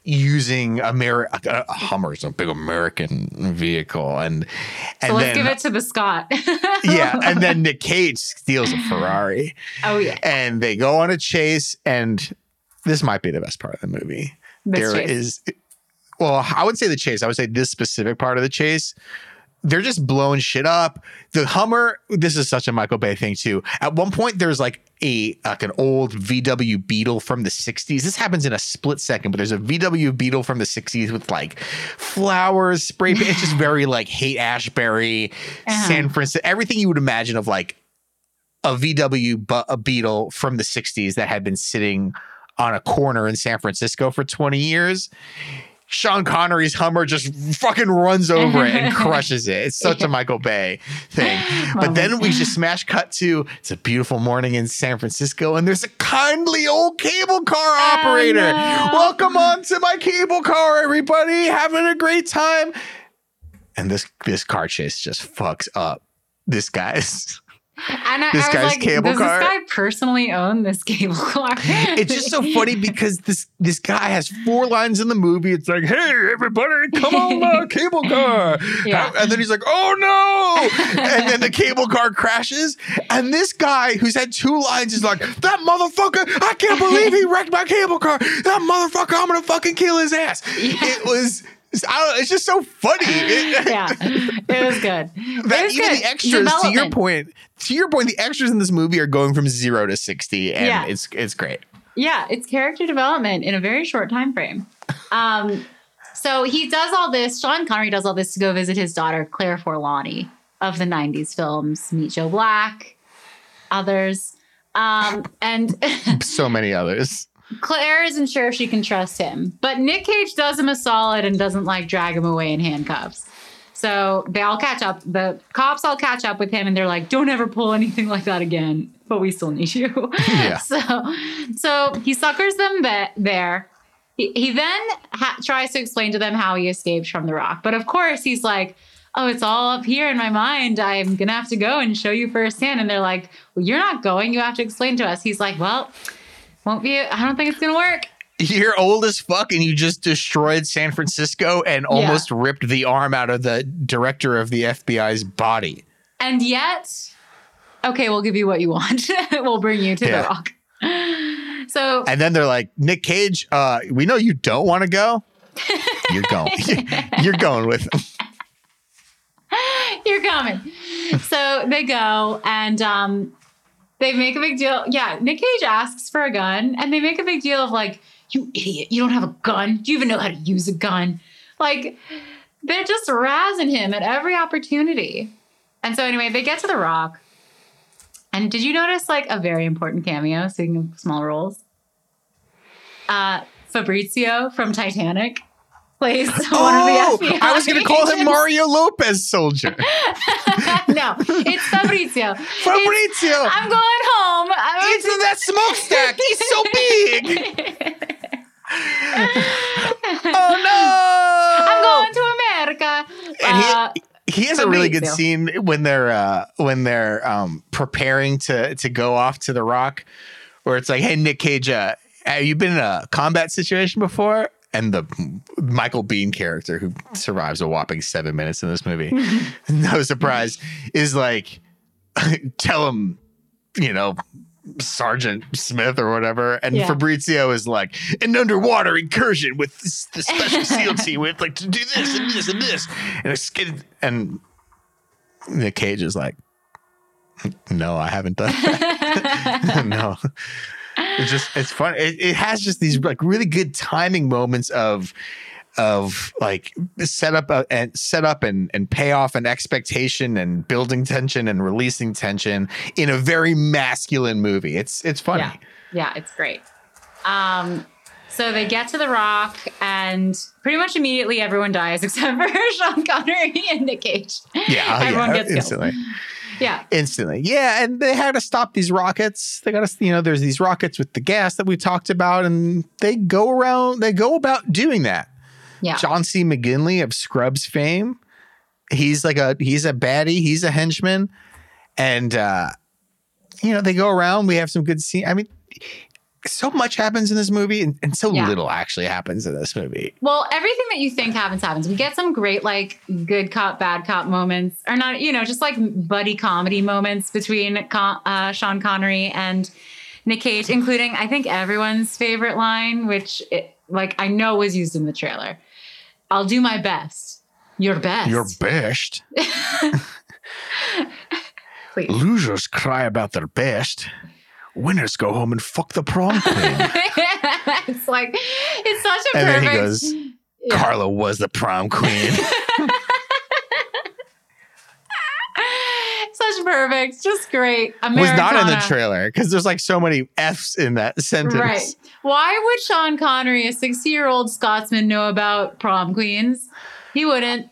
Speaker 1: using America. A Hummer is a big American vehicle. And, and
Speaker 2: So let's
Speaker 1: then,
Speaker 2: give it to the Scot.
Speaker 1: yeah. And then Nick Cage steals a Ferrari
Speaker 2: oh yeah.
Speaker 1: and they go on a chase and this might be the best part of the movie
Speaker 2: This
Speaker 1: There
Speaker 2: chase.
Speaker 1: is, well i would say the chase i would say this specific part of the chase they're just blowing shit up. The Hummer, this is such a Michael Bay thing too. At one point, there's like a like an old VW Beetle from the 60s. This happens in a split second, but there's a VW Beetle from the 60s with like flowers, spray paint. It's just very like Haight-Ashbury,
Speaker 2: Uh-huh.
Speaker 1: San Francisco, everything you would imagine of like a VW bu- a Beetle from the 60s that had been sitting on a corner in San Francisco for 20 years. Sean Connery's Hummer just fucking runs over it and crushes it. It's such a Michael Bay thing. But then we just smash cut to it's a beautiful morning in San Francisco, and there's a kindly old cable car operator.
Speaker 2: no.
Speaker 1: Welcome on to my cable car, everybody. Having a great time. And this this car chase just fucks up this guy's.
Speaker 2: And I,
Speaker 1: This
Speaker 2: I
Speaker 1: guy's
Speaker 2: like,
Speaker 1: cable
Speaker 2: does
Speaker 1: car?
Speaker 2: this guy personally own this cable car?
Speaker 1: It's just so funny because this this guy has four lines in the movie. It's like, hey, everybody, come on the uh, cable car.
Speaker 2: Yeah.
Speaker 1: And then he's like, oh no. and then the cable car crashes. And this guy who's had two lines is like, that motherfucker, I can't believe he wrecked my cable car. That motherfucker, I'm gonna fucking kill his ass.
Speaker 2: Yeah.
Speaker 1: It was I don't know, it's just so funny. It-
Speaker 2: yeah, it was good.
Speaker 1: that
Speaker 2: was
Speaker 1: even
Speaker 2: good.
Speaker 1: the extras, to your point, to your point, the extras in this movie are going from zero to sixty, and
Speaker 2: Yeah.
Speaker 1: it's it's great.
Speaker 2: Yeah, it's character development in a very short time frame. Um, so he does all this. Sean Connery does all this to go visit his daughter Claire Forlani of the '90s films Meet Joe Black, others, um, and
Speaker 1: So many others.
Speaker 2: Claire isn't sure if she can trust him. But Nick Cage does him a solid and doesn't like drag him away in handcuffs. So they all catch up. The cops all catch up with him and they're like, don't ever pull anything like that again, but we still need you.
Speaker 1: Yeah.
Speaker 2: so, so he suckers them be- there. He, he then ha- tries to explain to them how he escaped from the rock. But of course, he's like, oh, it's all up here in my mind. I'm going to have to go and show you firsthand. And they're like, well, you're not going. You have to explain to us. He's like, well, won't be, I don't think it's going to work.
Speaker 1: You're old as fuck and you just destroyed San Francisco and almost ripped the arm out of the director of the FBI's body.
Speaker 2: And yet, okay, we'll give you what you want. we'll bring you to
Speaker 1: Yeah.
Speaker 2: the rock. So
Speaker 1: And then they're like, Nick Cage, uh, we know you don't want to go. You're going. You're going with him.
Speaker 2: you're coming. so they go and um, they make a big deal. Yeah, Nick Cage asks for a gun, and they make a big deal of like, "You idiot! You don't have a gun. Do you even know how to use a gun?" Like they're just razzing him at every opportunity. And so anyway, they get to the rock. And did you notice like a very important cameo? Speaking of small roles, uh, Fabrizio from Titanic plays one
Speaker 1: Oh,
Speaker 2: of the FBI.
Speaker 1: I was going to call him. Mario Lopez Soldier.
Speaker 2: no, it's Fabrizio. It's-
Speaker 1: Fabrizio.
Speaker 2: I'm going home. I'm
Speaker 1: Into that smokestack. He's so big. Oh no.
Speaker 2: I'm going to America.
Speaker 1: And he-
Speaker 2: Uh,
Speaker 1: He has a really good scene when they're uh, when they're um, preparing to to go off to the rock, where it's like, "Hey, Nick Cage, uh, have you been in a combat situation before?" And the Michael Biehn character who survives a whopping seven minutes in this movie, no surprise, is like, tell him, you know, Sergeant Smith or whatever. And
Speaker 2: Yeah.
Speaker 1: Fabrizio is like, an underwater incursion with the special SEAL team with like to do this and this and this. And it's and Nick Cage is like, no, I haven't done that. no. It's just, it's fun. It, it has just these like really good timing moments of, of like set up a, and set up and, and payoff and expectation and building tension and releasing tension in a very masculine movie. It's it's funny.
Speaker 2: Yeah, yeah, it's great. Um, so they get to the rock, and pretty much immediately everyone dies except for Sean Connery and Nick Cage.
Speaker 1: Yeah, oh,
Speaker 2: everyone
Speaker 1: yeah,
Speaker 2: gets killed.
Speaker 1: instantly.
Speaker 2: Yeah,
Speaker 1: Instantly. Yeah, and they had to stop these rockets. They got to, you know, there's these rockets with the gas that we talked about, and they go around, they go about doing that.
Speaker 2: yeah.
Speaker 1: John C. McGinley of Scrubs fame. He's like a he's a baddie, he's a henchman. And uh you know, they go around, we have some good scene. I mean, so much happens in this movie and, and so
Speaker 2: Yeah.
Speaker 1: little actually happens in this movie.
Speaker 2: Well, everything that you think happens happens. We get some great like good cop bad cop moments, or not, you know, just like buddy comedy moments between Con- uh, Sean Connery and Nick Cage, including I think everyone's favorite line, which it, like I know was used in the trailer. I'll do my best. Your best.
Speaker 1: Your best. Losers cry about their best. Winners go home and fuck the prom queen.
Speaker 2: it's like it's such a
Speaker 1: And then
Speaker 2: perfect.
Speaker 1: he goes,
Speaker 2: Yeah.
Speaker 1: Carla was the prom queen.
Speaker 2: such perfect, just great.
Speaker 1: was not in the trailer because there's like so many F's in that sentence.
Speaker 2: Right. Why would Sean Connery, a 60 year old Scotsman, know about prom queens? He wouldn't.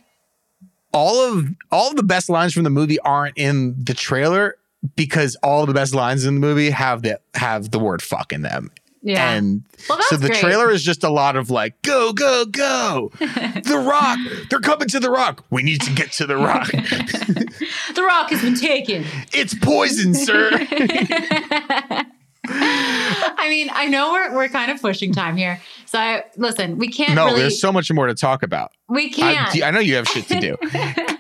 Speaker 1: All of all of the best lines from the movie aren't in the trailer because all the best lines in the movie have the have the word fuck in them.
Speaker 2: Yeah.
Speaker 1: And
Speaker 2: well,
Speaker 1: so the
Speaker 2: great.
Speaker 1: trailer is just a lot of like, go, go, go. the rock. They're coming to the rock. We need to get to the rock.
Speaker 2: the rock has been taken.
Speaker 1: it's poison, sir.
Speaker 2: I mean, I know we're we're kind of pushing time here. So I, listen, we can't
Speaker 1: no,
Speaker 2: really.
Speaker 1: there's so much more to talk about.
Speaker 2: we can't.
Speaker 1: I know you have shit to do.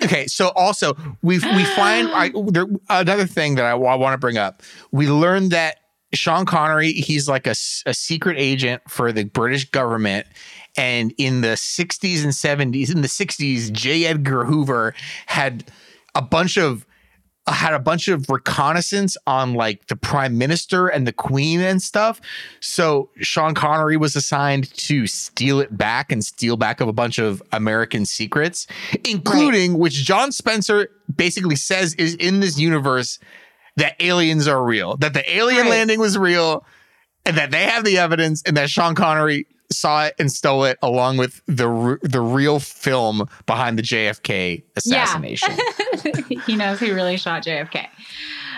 Speaker 1: Okay, so also we we find I, there, another thing that I, want to bring up. We learned that Sean Connery he's like a, a secret agent for the British government. And in the 60s and 70s, in the 60s, J. Edgar Hoover had a bunch of had a bunch of reconnaissance on like the prime minister and the queen and stuff. So Sean Connery was assigned to steal it back and steal back of a bunch of American secrets, including which John Spencer basically says is in this universe that aliens are real, that the alien
Speaker 2: Right.
Speaker 1: landing was real, and that they have the evidence, and that Sean Connery saw it and stole it along with the the real film behind the JFK assassination. Yeah.
Speaker 2: he knows who really shot JFK.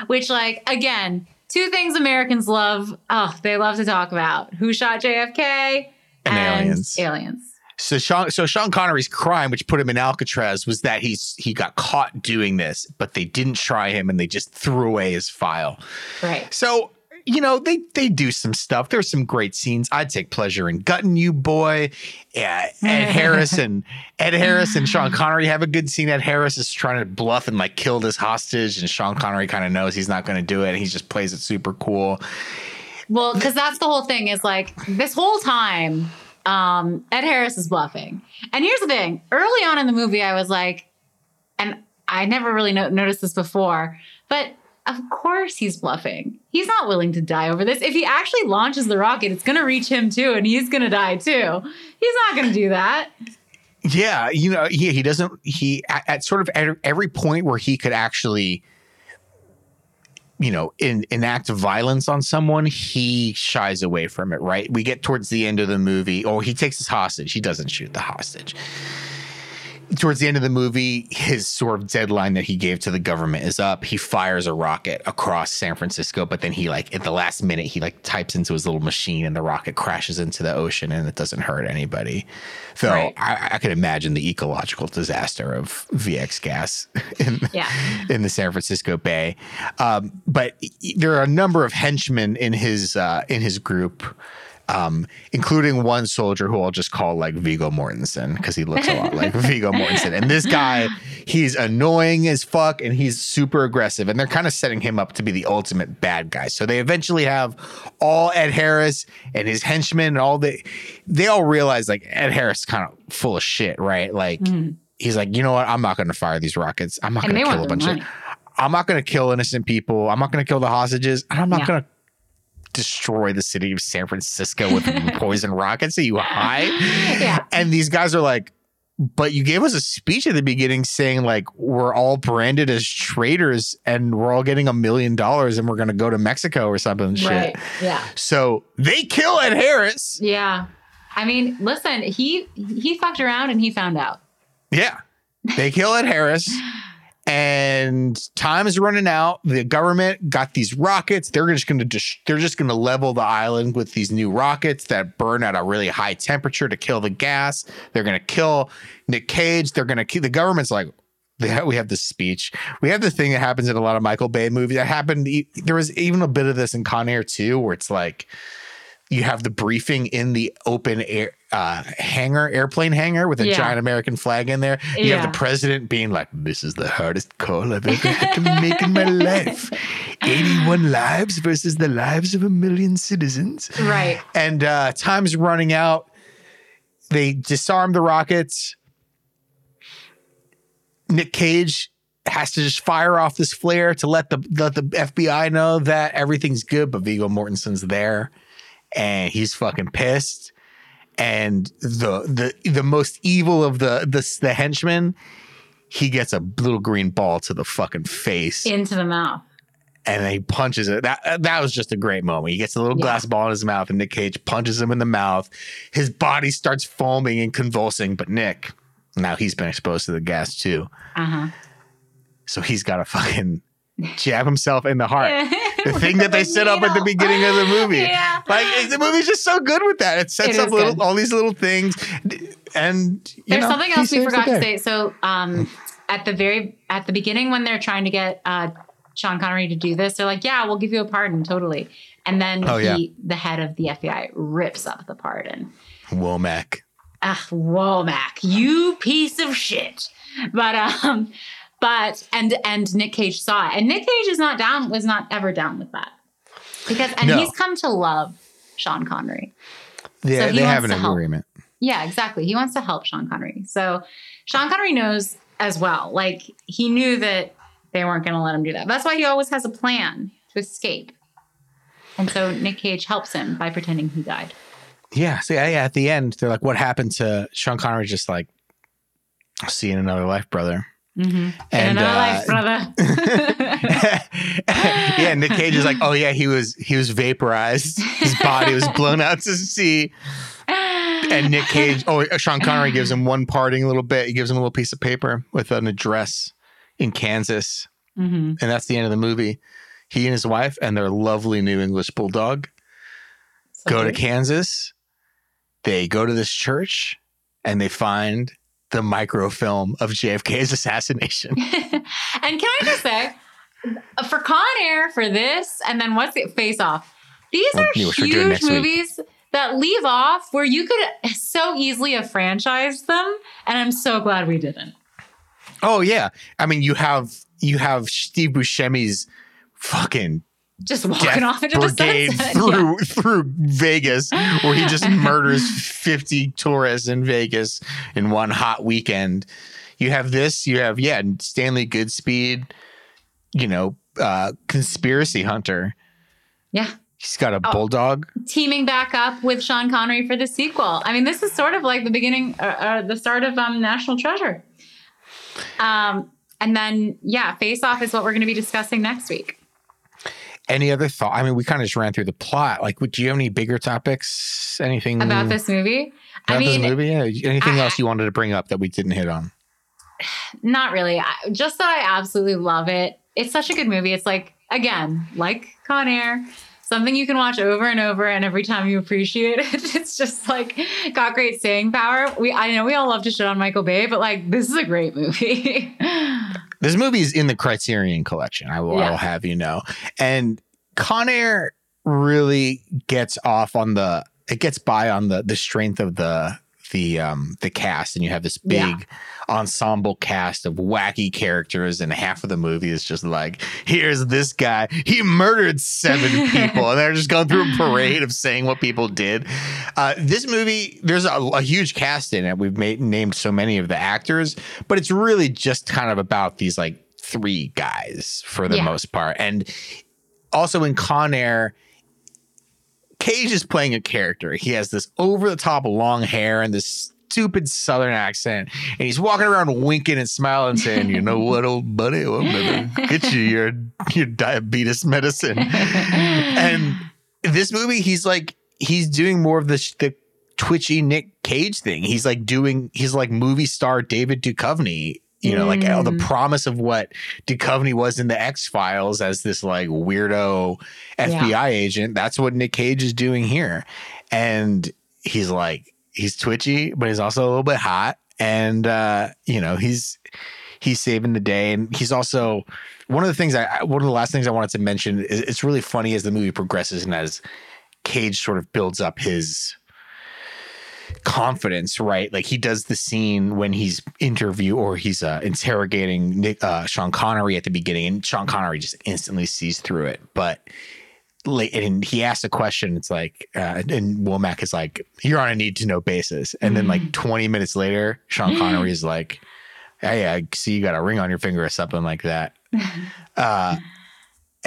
Speaker 2: Which, like, again, two things Americans love. Oh, they love to talk about who shot JFK
Speaker 1: And aliens.
Speaker 2: Aliens.
Speaker 1: So Sean, so Sean Connery's crime, which put him in Alcatraz, was that he's he got caught doing this, but they didn't try him and they just threw away his file.
Speaker 2: Right.
Speaker 1: So you know they they do some stuff. There's some great scenes. I take pleasure in gutting you, boy. Yeah, Ed Harris and Ed Harris and Sean Connery have a good scene. Ed Harris is trying to bluff and like kill this hostage, and Sean Connery kind of knows he's not going to do it. And he just plays it super cool.
Speaker 2: Well, because that's the whole thing is like this whole time, um, Ed Harris is bluffing. And here's the thing early on in the movie, I was like, and I never really no- noticed this before, but of course he's bluffing. He's not willing to die over this. If he actually launches the rocket, it's going to reach him too, and he's going to die too. He's not going to do that.
Speaker 1: Yeah, you know, he he doesn't he at, at sort of at every point where he could actually you know, in, enact violence on someone, he shies away from it, right? We get towards the end of the movie, or he takes his hostage. He doesn't shoot the hostage. Towards the end of the movie, his sort of deadline that he gave to the government is up. He fires a rocket across San Francisco, but then he like at the last minute he like types into his little machine and the rocket crashes into the ocean and it doesn't hurt anybody. So
Speaker 2: Right.
Speaker 1: I, I could imagine the ecological disaster of VX gas in,
Speaker 2: Yeah.
Speaker 1: in the San Francisco Bay. Um, but there are a number of henchmen in his uh, in his group, um, including one soldier who I'll just call like Viggo Mortensen because he looks a lot like Viggo Mortensen. And this guy, he's annoying as fuck and he's super aggressive. And they're kind of setting him up to be the ultimate bad guy. So they eventually have all Ed Harris and his henchmen and all the they all realize like Ed Harris is kind of full of shit, right? Like he's like, you know what? I'm not going to fire these rockets. I'm not going to kill a bunch
Speaker 2: their
Speaker 1: of. I'm not going to kill innocent people. I'm not going to kill the hostages. And I'm not
Speaker 2: Yeah.
Speaker 1: going to destroy the city of San Francisco with poison rockets. Are you high?
Speaker 2: Yeah.
Speaker 1: And these guys are like, but you gave us a speech at the beginning saying like we're all branded as traitors and we're all getting a million dollars and we're going to go to Mexico or something shit.
Speaker 2: Yeah.
Speaker 1: So they kill Ed Harris.
Speaker 2: Yeah. I mean, listen, he he fucked around and he found out.
Speaker 1: Yeah. They kill Ed Harris. And time is running out. The government got these rockets. They're just going to dis- they're just going to level the island with these new rockets that burn at a really high temperature to kill the gas. They're going to kill Nick Cage. They're going to keep the government's like we have this speech. We have the thing that happens in a lot of Michael Bay movies. That happened. There was even a bit of this in Con Air too, where it's like you have the briefing in the open air uh, hangar, airplane hangar with a
Speaker 2: Yeah.
Speaker 1: giant American flag in there. You have the president being like, "This is the hardest call I've ever had to make in my life. Eighty-one lives versus the lives of a million citizens."
Speaker 2: Right.
Speaker 1: And uh, time's running out. They disarm the rockets. Nick Cage has to just fire off this flare to let the let the FBI know that everything's good, but Viggo Mortensen's there and he's fucking pissed. And the the the most evil of the the, the henchmen, he gets a little green ball to the fucking face
Speaker 2: Into the mouth.
Speaker 1: and then he punches it. That that was just a great moment. He gets a little
Speaker 2: Yeah.
Speaker 1: glass ball in his mouth, and Nick Cage punches him in the mouth. His body starts foaming and convulsing, but Nick, now he's been exposed to the gas too,
Speaker 2: Uh huh.
Speaker 1: so he's got to fucking jab himself in the heart. The thing that they set up at the beginning of the movie.
Speaker 2: Yeah.
Speaker 1: Like the movie's just so good with that. It sets
Speaker 2: It
Speaker 1: up little all these little things, and you
Speaker 2: There's
Speaker 1: know,
Speaker 2: something else we forgot to say. So, um, at the very at the beginning, when they're trying to get uh, Sean Connery to do this, they're like, "Yeah, we'll give you a pardon, totally." And then
Speaker 1: Oh,
Speaker 2: he,
Speaker 1: yeah.
Speaker 2: the head of the FBI, rips up the pardon.
Speaker 1: Womack.
Speaker 2: Ugh, Womack, you piece of shit. But um, but and and Nick Cage saw it, and Nick Cage is not down, was not ever down with that because and
Speaker 1: No.
Speaker 2: he's come to love Sean Connery.
Speaker 1: Yeah,
Speaker 2: So
Speaker 1: they have an
Speaker 2: help.
Speaker 1: agreement.
Speaker 2: Yeah, exactly. He wants to help Sean Connery. So Sean Connery knows as well. Like he knew that they weren't going to let him do that. That's why he always has a plan to escape. And so Nick Cage helps him by pretending he died.
Speaker 1: Yeah. So yeah, at the end, they're like, "What happened to Sean Connery?" Just like, "I'll see you in another life, brother."
Speaker 2: Mm-hmm. In
Speaker 1: And,
Speaker 2: another
Speaker 1: uh,
Speaker 2: life, brother.
Speaker 1: yeah, Nick Cage is like, "Oh yeah, he was he was vaporized. His body was blown out to sea." And Nick Cage, oh, Sean Connery gives him one parting little bit. He gives him a little piece of paper with an address in Kansas,
Speaker 2: hmm
Speaker 1: and that's the end of the movie. He and his wife and their lovely new English bulldog
Speaker 2: So
Speaker 1: go to. Kansas. They go to this church and they find the microfilm of JFK's assassination.
Speaker 2: and can I just say, for Con Air, for this, and then what's it? Face Off. These are
Speaker 1: yeah, which we're doing
Speaker 2: huge
Speaker 1: next week.
Speaker 2: movies that leave off where you could so easily have franchised them, and I'm so glad we didn't.
Speaker 1: Oh yeah, I mean you have you have Steve Buscemi's fucking
Speaker 2: Just walking
Speaker 1: death
Speaker 2: off into the
Speaker 1: brigade
Speaker 2: sunset.
Speaker 1: through through Vegas, where he just murders fifty tourists in Vegas in one hot weekend. You have this. You have yeah, Stanley Goodspeed. You know, uh, conspiracy hunter.
Speaker 2: Yeah.
Speaker 1: He's got a
Speaker 2: Oh.
Speaker 1: bulldog.
Speaker 2: Teaming back up with Sean Connery for the sequel. I mean, this is sort of like the beginning, uh, uh, the start of um, National Treasure. Um, and then, yeah, Face Off is what we're going to be discussing next week.
Speaker 1: Any other thought? I mean, we kind of just ran through the plot. Like, would- do you have any bigger topics? Anything
Speaker 2: About this movie. I
Speaker 1: about
Speaker 2: mean,
Speaker 1: this movie? Yeah. Anything
Speaker 2: I-
Speaker 1: else you wanted to bring up that we didn't hit on?
Speaker 2: Not really. I, just that I absolutely love it. It's such a good movie. It's like, again, like Con Air, something you can watch over and over, and every time you appreciate it, it's just like got great staying power. We I know we all love to shit on Michael Bay, but like this is a great movie.
Speaker 1: This movie is in the Criterion Collection. I will, I will have you know. And Con Air really gets off on the. It gets by on the the strength of the the um the cast, and you have this big
Speaker 2: Yeah.
Speaker 1: ensemble cast of wacky characters, and half of the movie is just like, here's this guy. He murdered seven people, and they're just going through a parade of saying what people did. Uh, this movie, there's a, a huge cast in it. We've made named so many of the actors, but it's really just kind of about these like three guys for the
Speaker 2: Yeah.
Speaker 1: most part. And also in Con Air, Cage is playing a character. He has this over the top long hair and this stupid southern accent. And he's walking around winking and smiling and saying, You know what, old buddy? I'm gonna get you your your diabetes medicine. and this movie, he's like he's doing more of the the twitchy Nick Cage thing. He's like doing he's like movie star David Duchovny. You know, like all the
Speaker 2: Mm.
Speaker 1: promise of what Duchovny was in the X Files as this like weirdo FBI agent. That's what Nick Cage is doing here, and he's like he's twitchy, but he's also a little bit hot, and uh, you know he's he's saving the day, and he's also one of the things I- one of the last things I wanted to mention is it's really funny as the movie progresses and as Cage sort of builds up his confidence, right? Like he does the scene when he's interview or he's uh, interrogating Nick, uh, Sean Connery at the beginning, and Sean Connery just instantly sees through it. But like, and he asks a question. It's like, uh, and Womack is like, "You're on a need to know basis," and then like 20 minutes later, Sean Connery is like. Hey, I see you got a ring on your finger or something like that. Uh,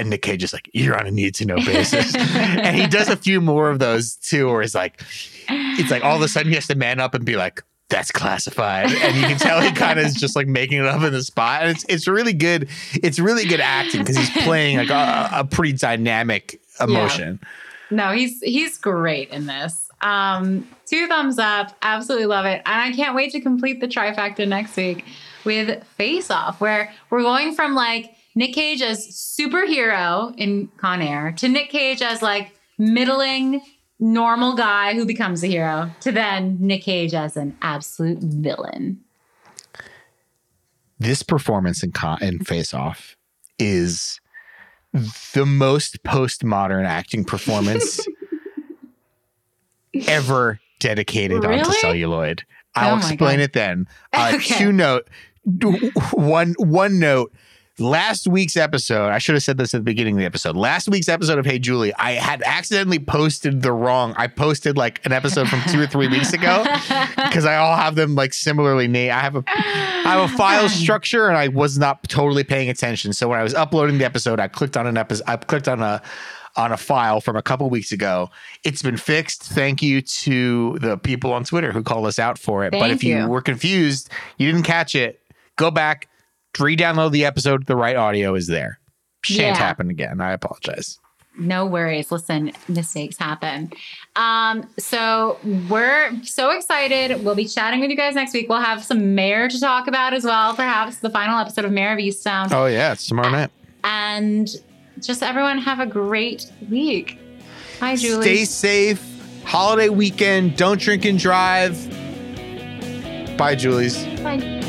Speaker 1: and Nick Cage is like, you're on a need to know basis. and he does a few more of those too, where it's like, it's like all of a sudden he has to man up and be like, that's classified. And you can tell he kind of is just like making it up in the spot. And it's it's really good. It's really good acting because he's playing like a, a pretty dynamic emotion.
Speaker 2: Yeah. No, he's he's great in this. Um, two thumbs up. Absolutely love it. And I can't wait to complete the trifecta next week with Face Off, where we're going from like Nick Cage as superhero in Con Air to Nick Cage as like middling normal guy who becomes a hero to then Nick Cage as an absolute villain.
Speaker 1: This performance in Con- in Face Off is the most postmodern acting performance ever dedicated
Speaker 2: Really?
Speaker 1: onto celluloid. I'll
Speaker 2: Oh
Speaker 1: explain
Speaker 2: God.
Speaker 1: it then. Uh,
Speaker 2: Okay.
Speaker 1: Two note, one one note. Last week's episode, I should have said this at the beginning of the episode. Last week's episode of Hey Julie, I had accidentally posted the wrong. I posted like an episode from two or three weeks ago because I all have them like similarly named. I have a I have a file structure and I was not totally paying attention. So when I was uploading the episode, I clicked on an episode. I clicked on a on a file from a couple weeks ago. It's been fixed. Thank you to the people on Twitter who called us out for it. but if you
Speaker 2: you.
Speaker 1: were confused, you didn't catch it, go back, re-download the episode. The right audio is there. Shan't
Speaker 2: Yeah.
Speaker 1: happen again. I apologize.
Speaker 2: No worries. Listen, mistakes happen. Um, so we're so excited. We'll be chatting with you guys next week. We'll have some Mare to talk about as well, perhaps the final episode of Mare of Easttown.
Speaker 1: Oh yeah, it's tomorrow night.
Speaker 2: And just everyone have a great week. Hi, Julie.
Speaker 1: Stay safe. Holiday weekend. Don't drink and drive. Bye, Julie's.
Speaker 2: Bye.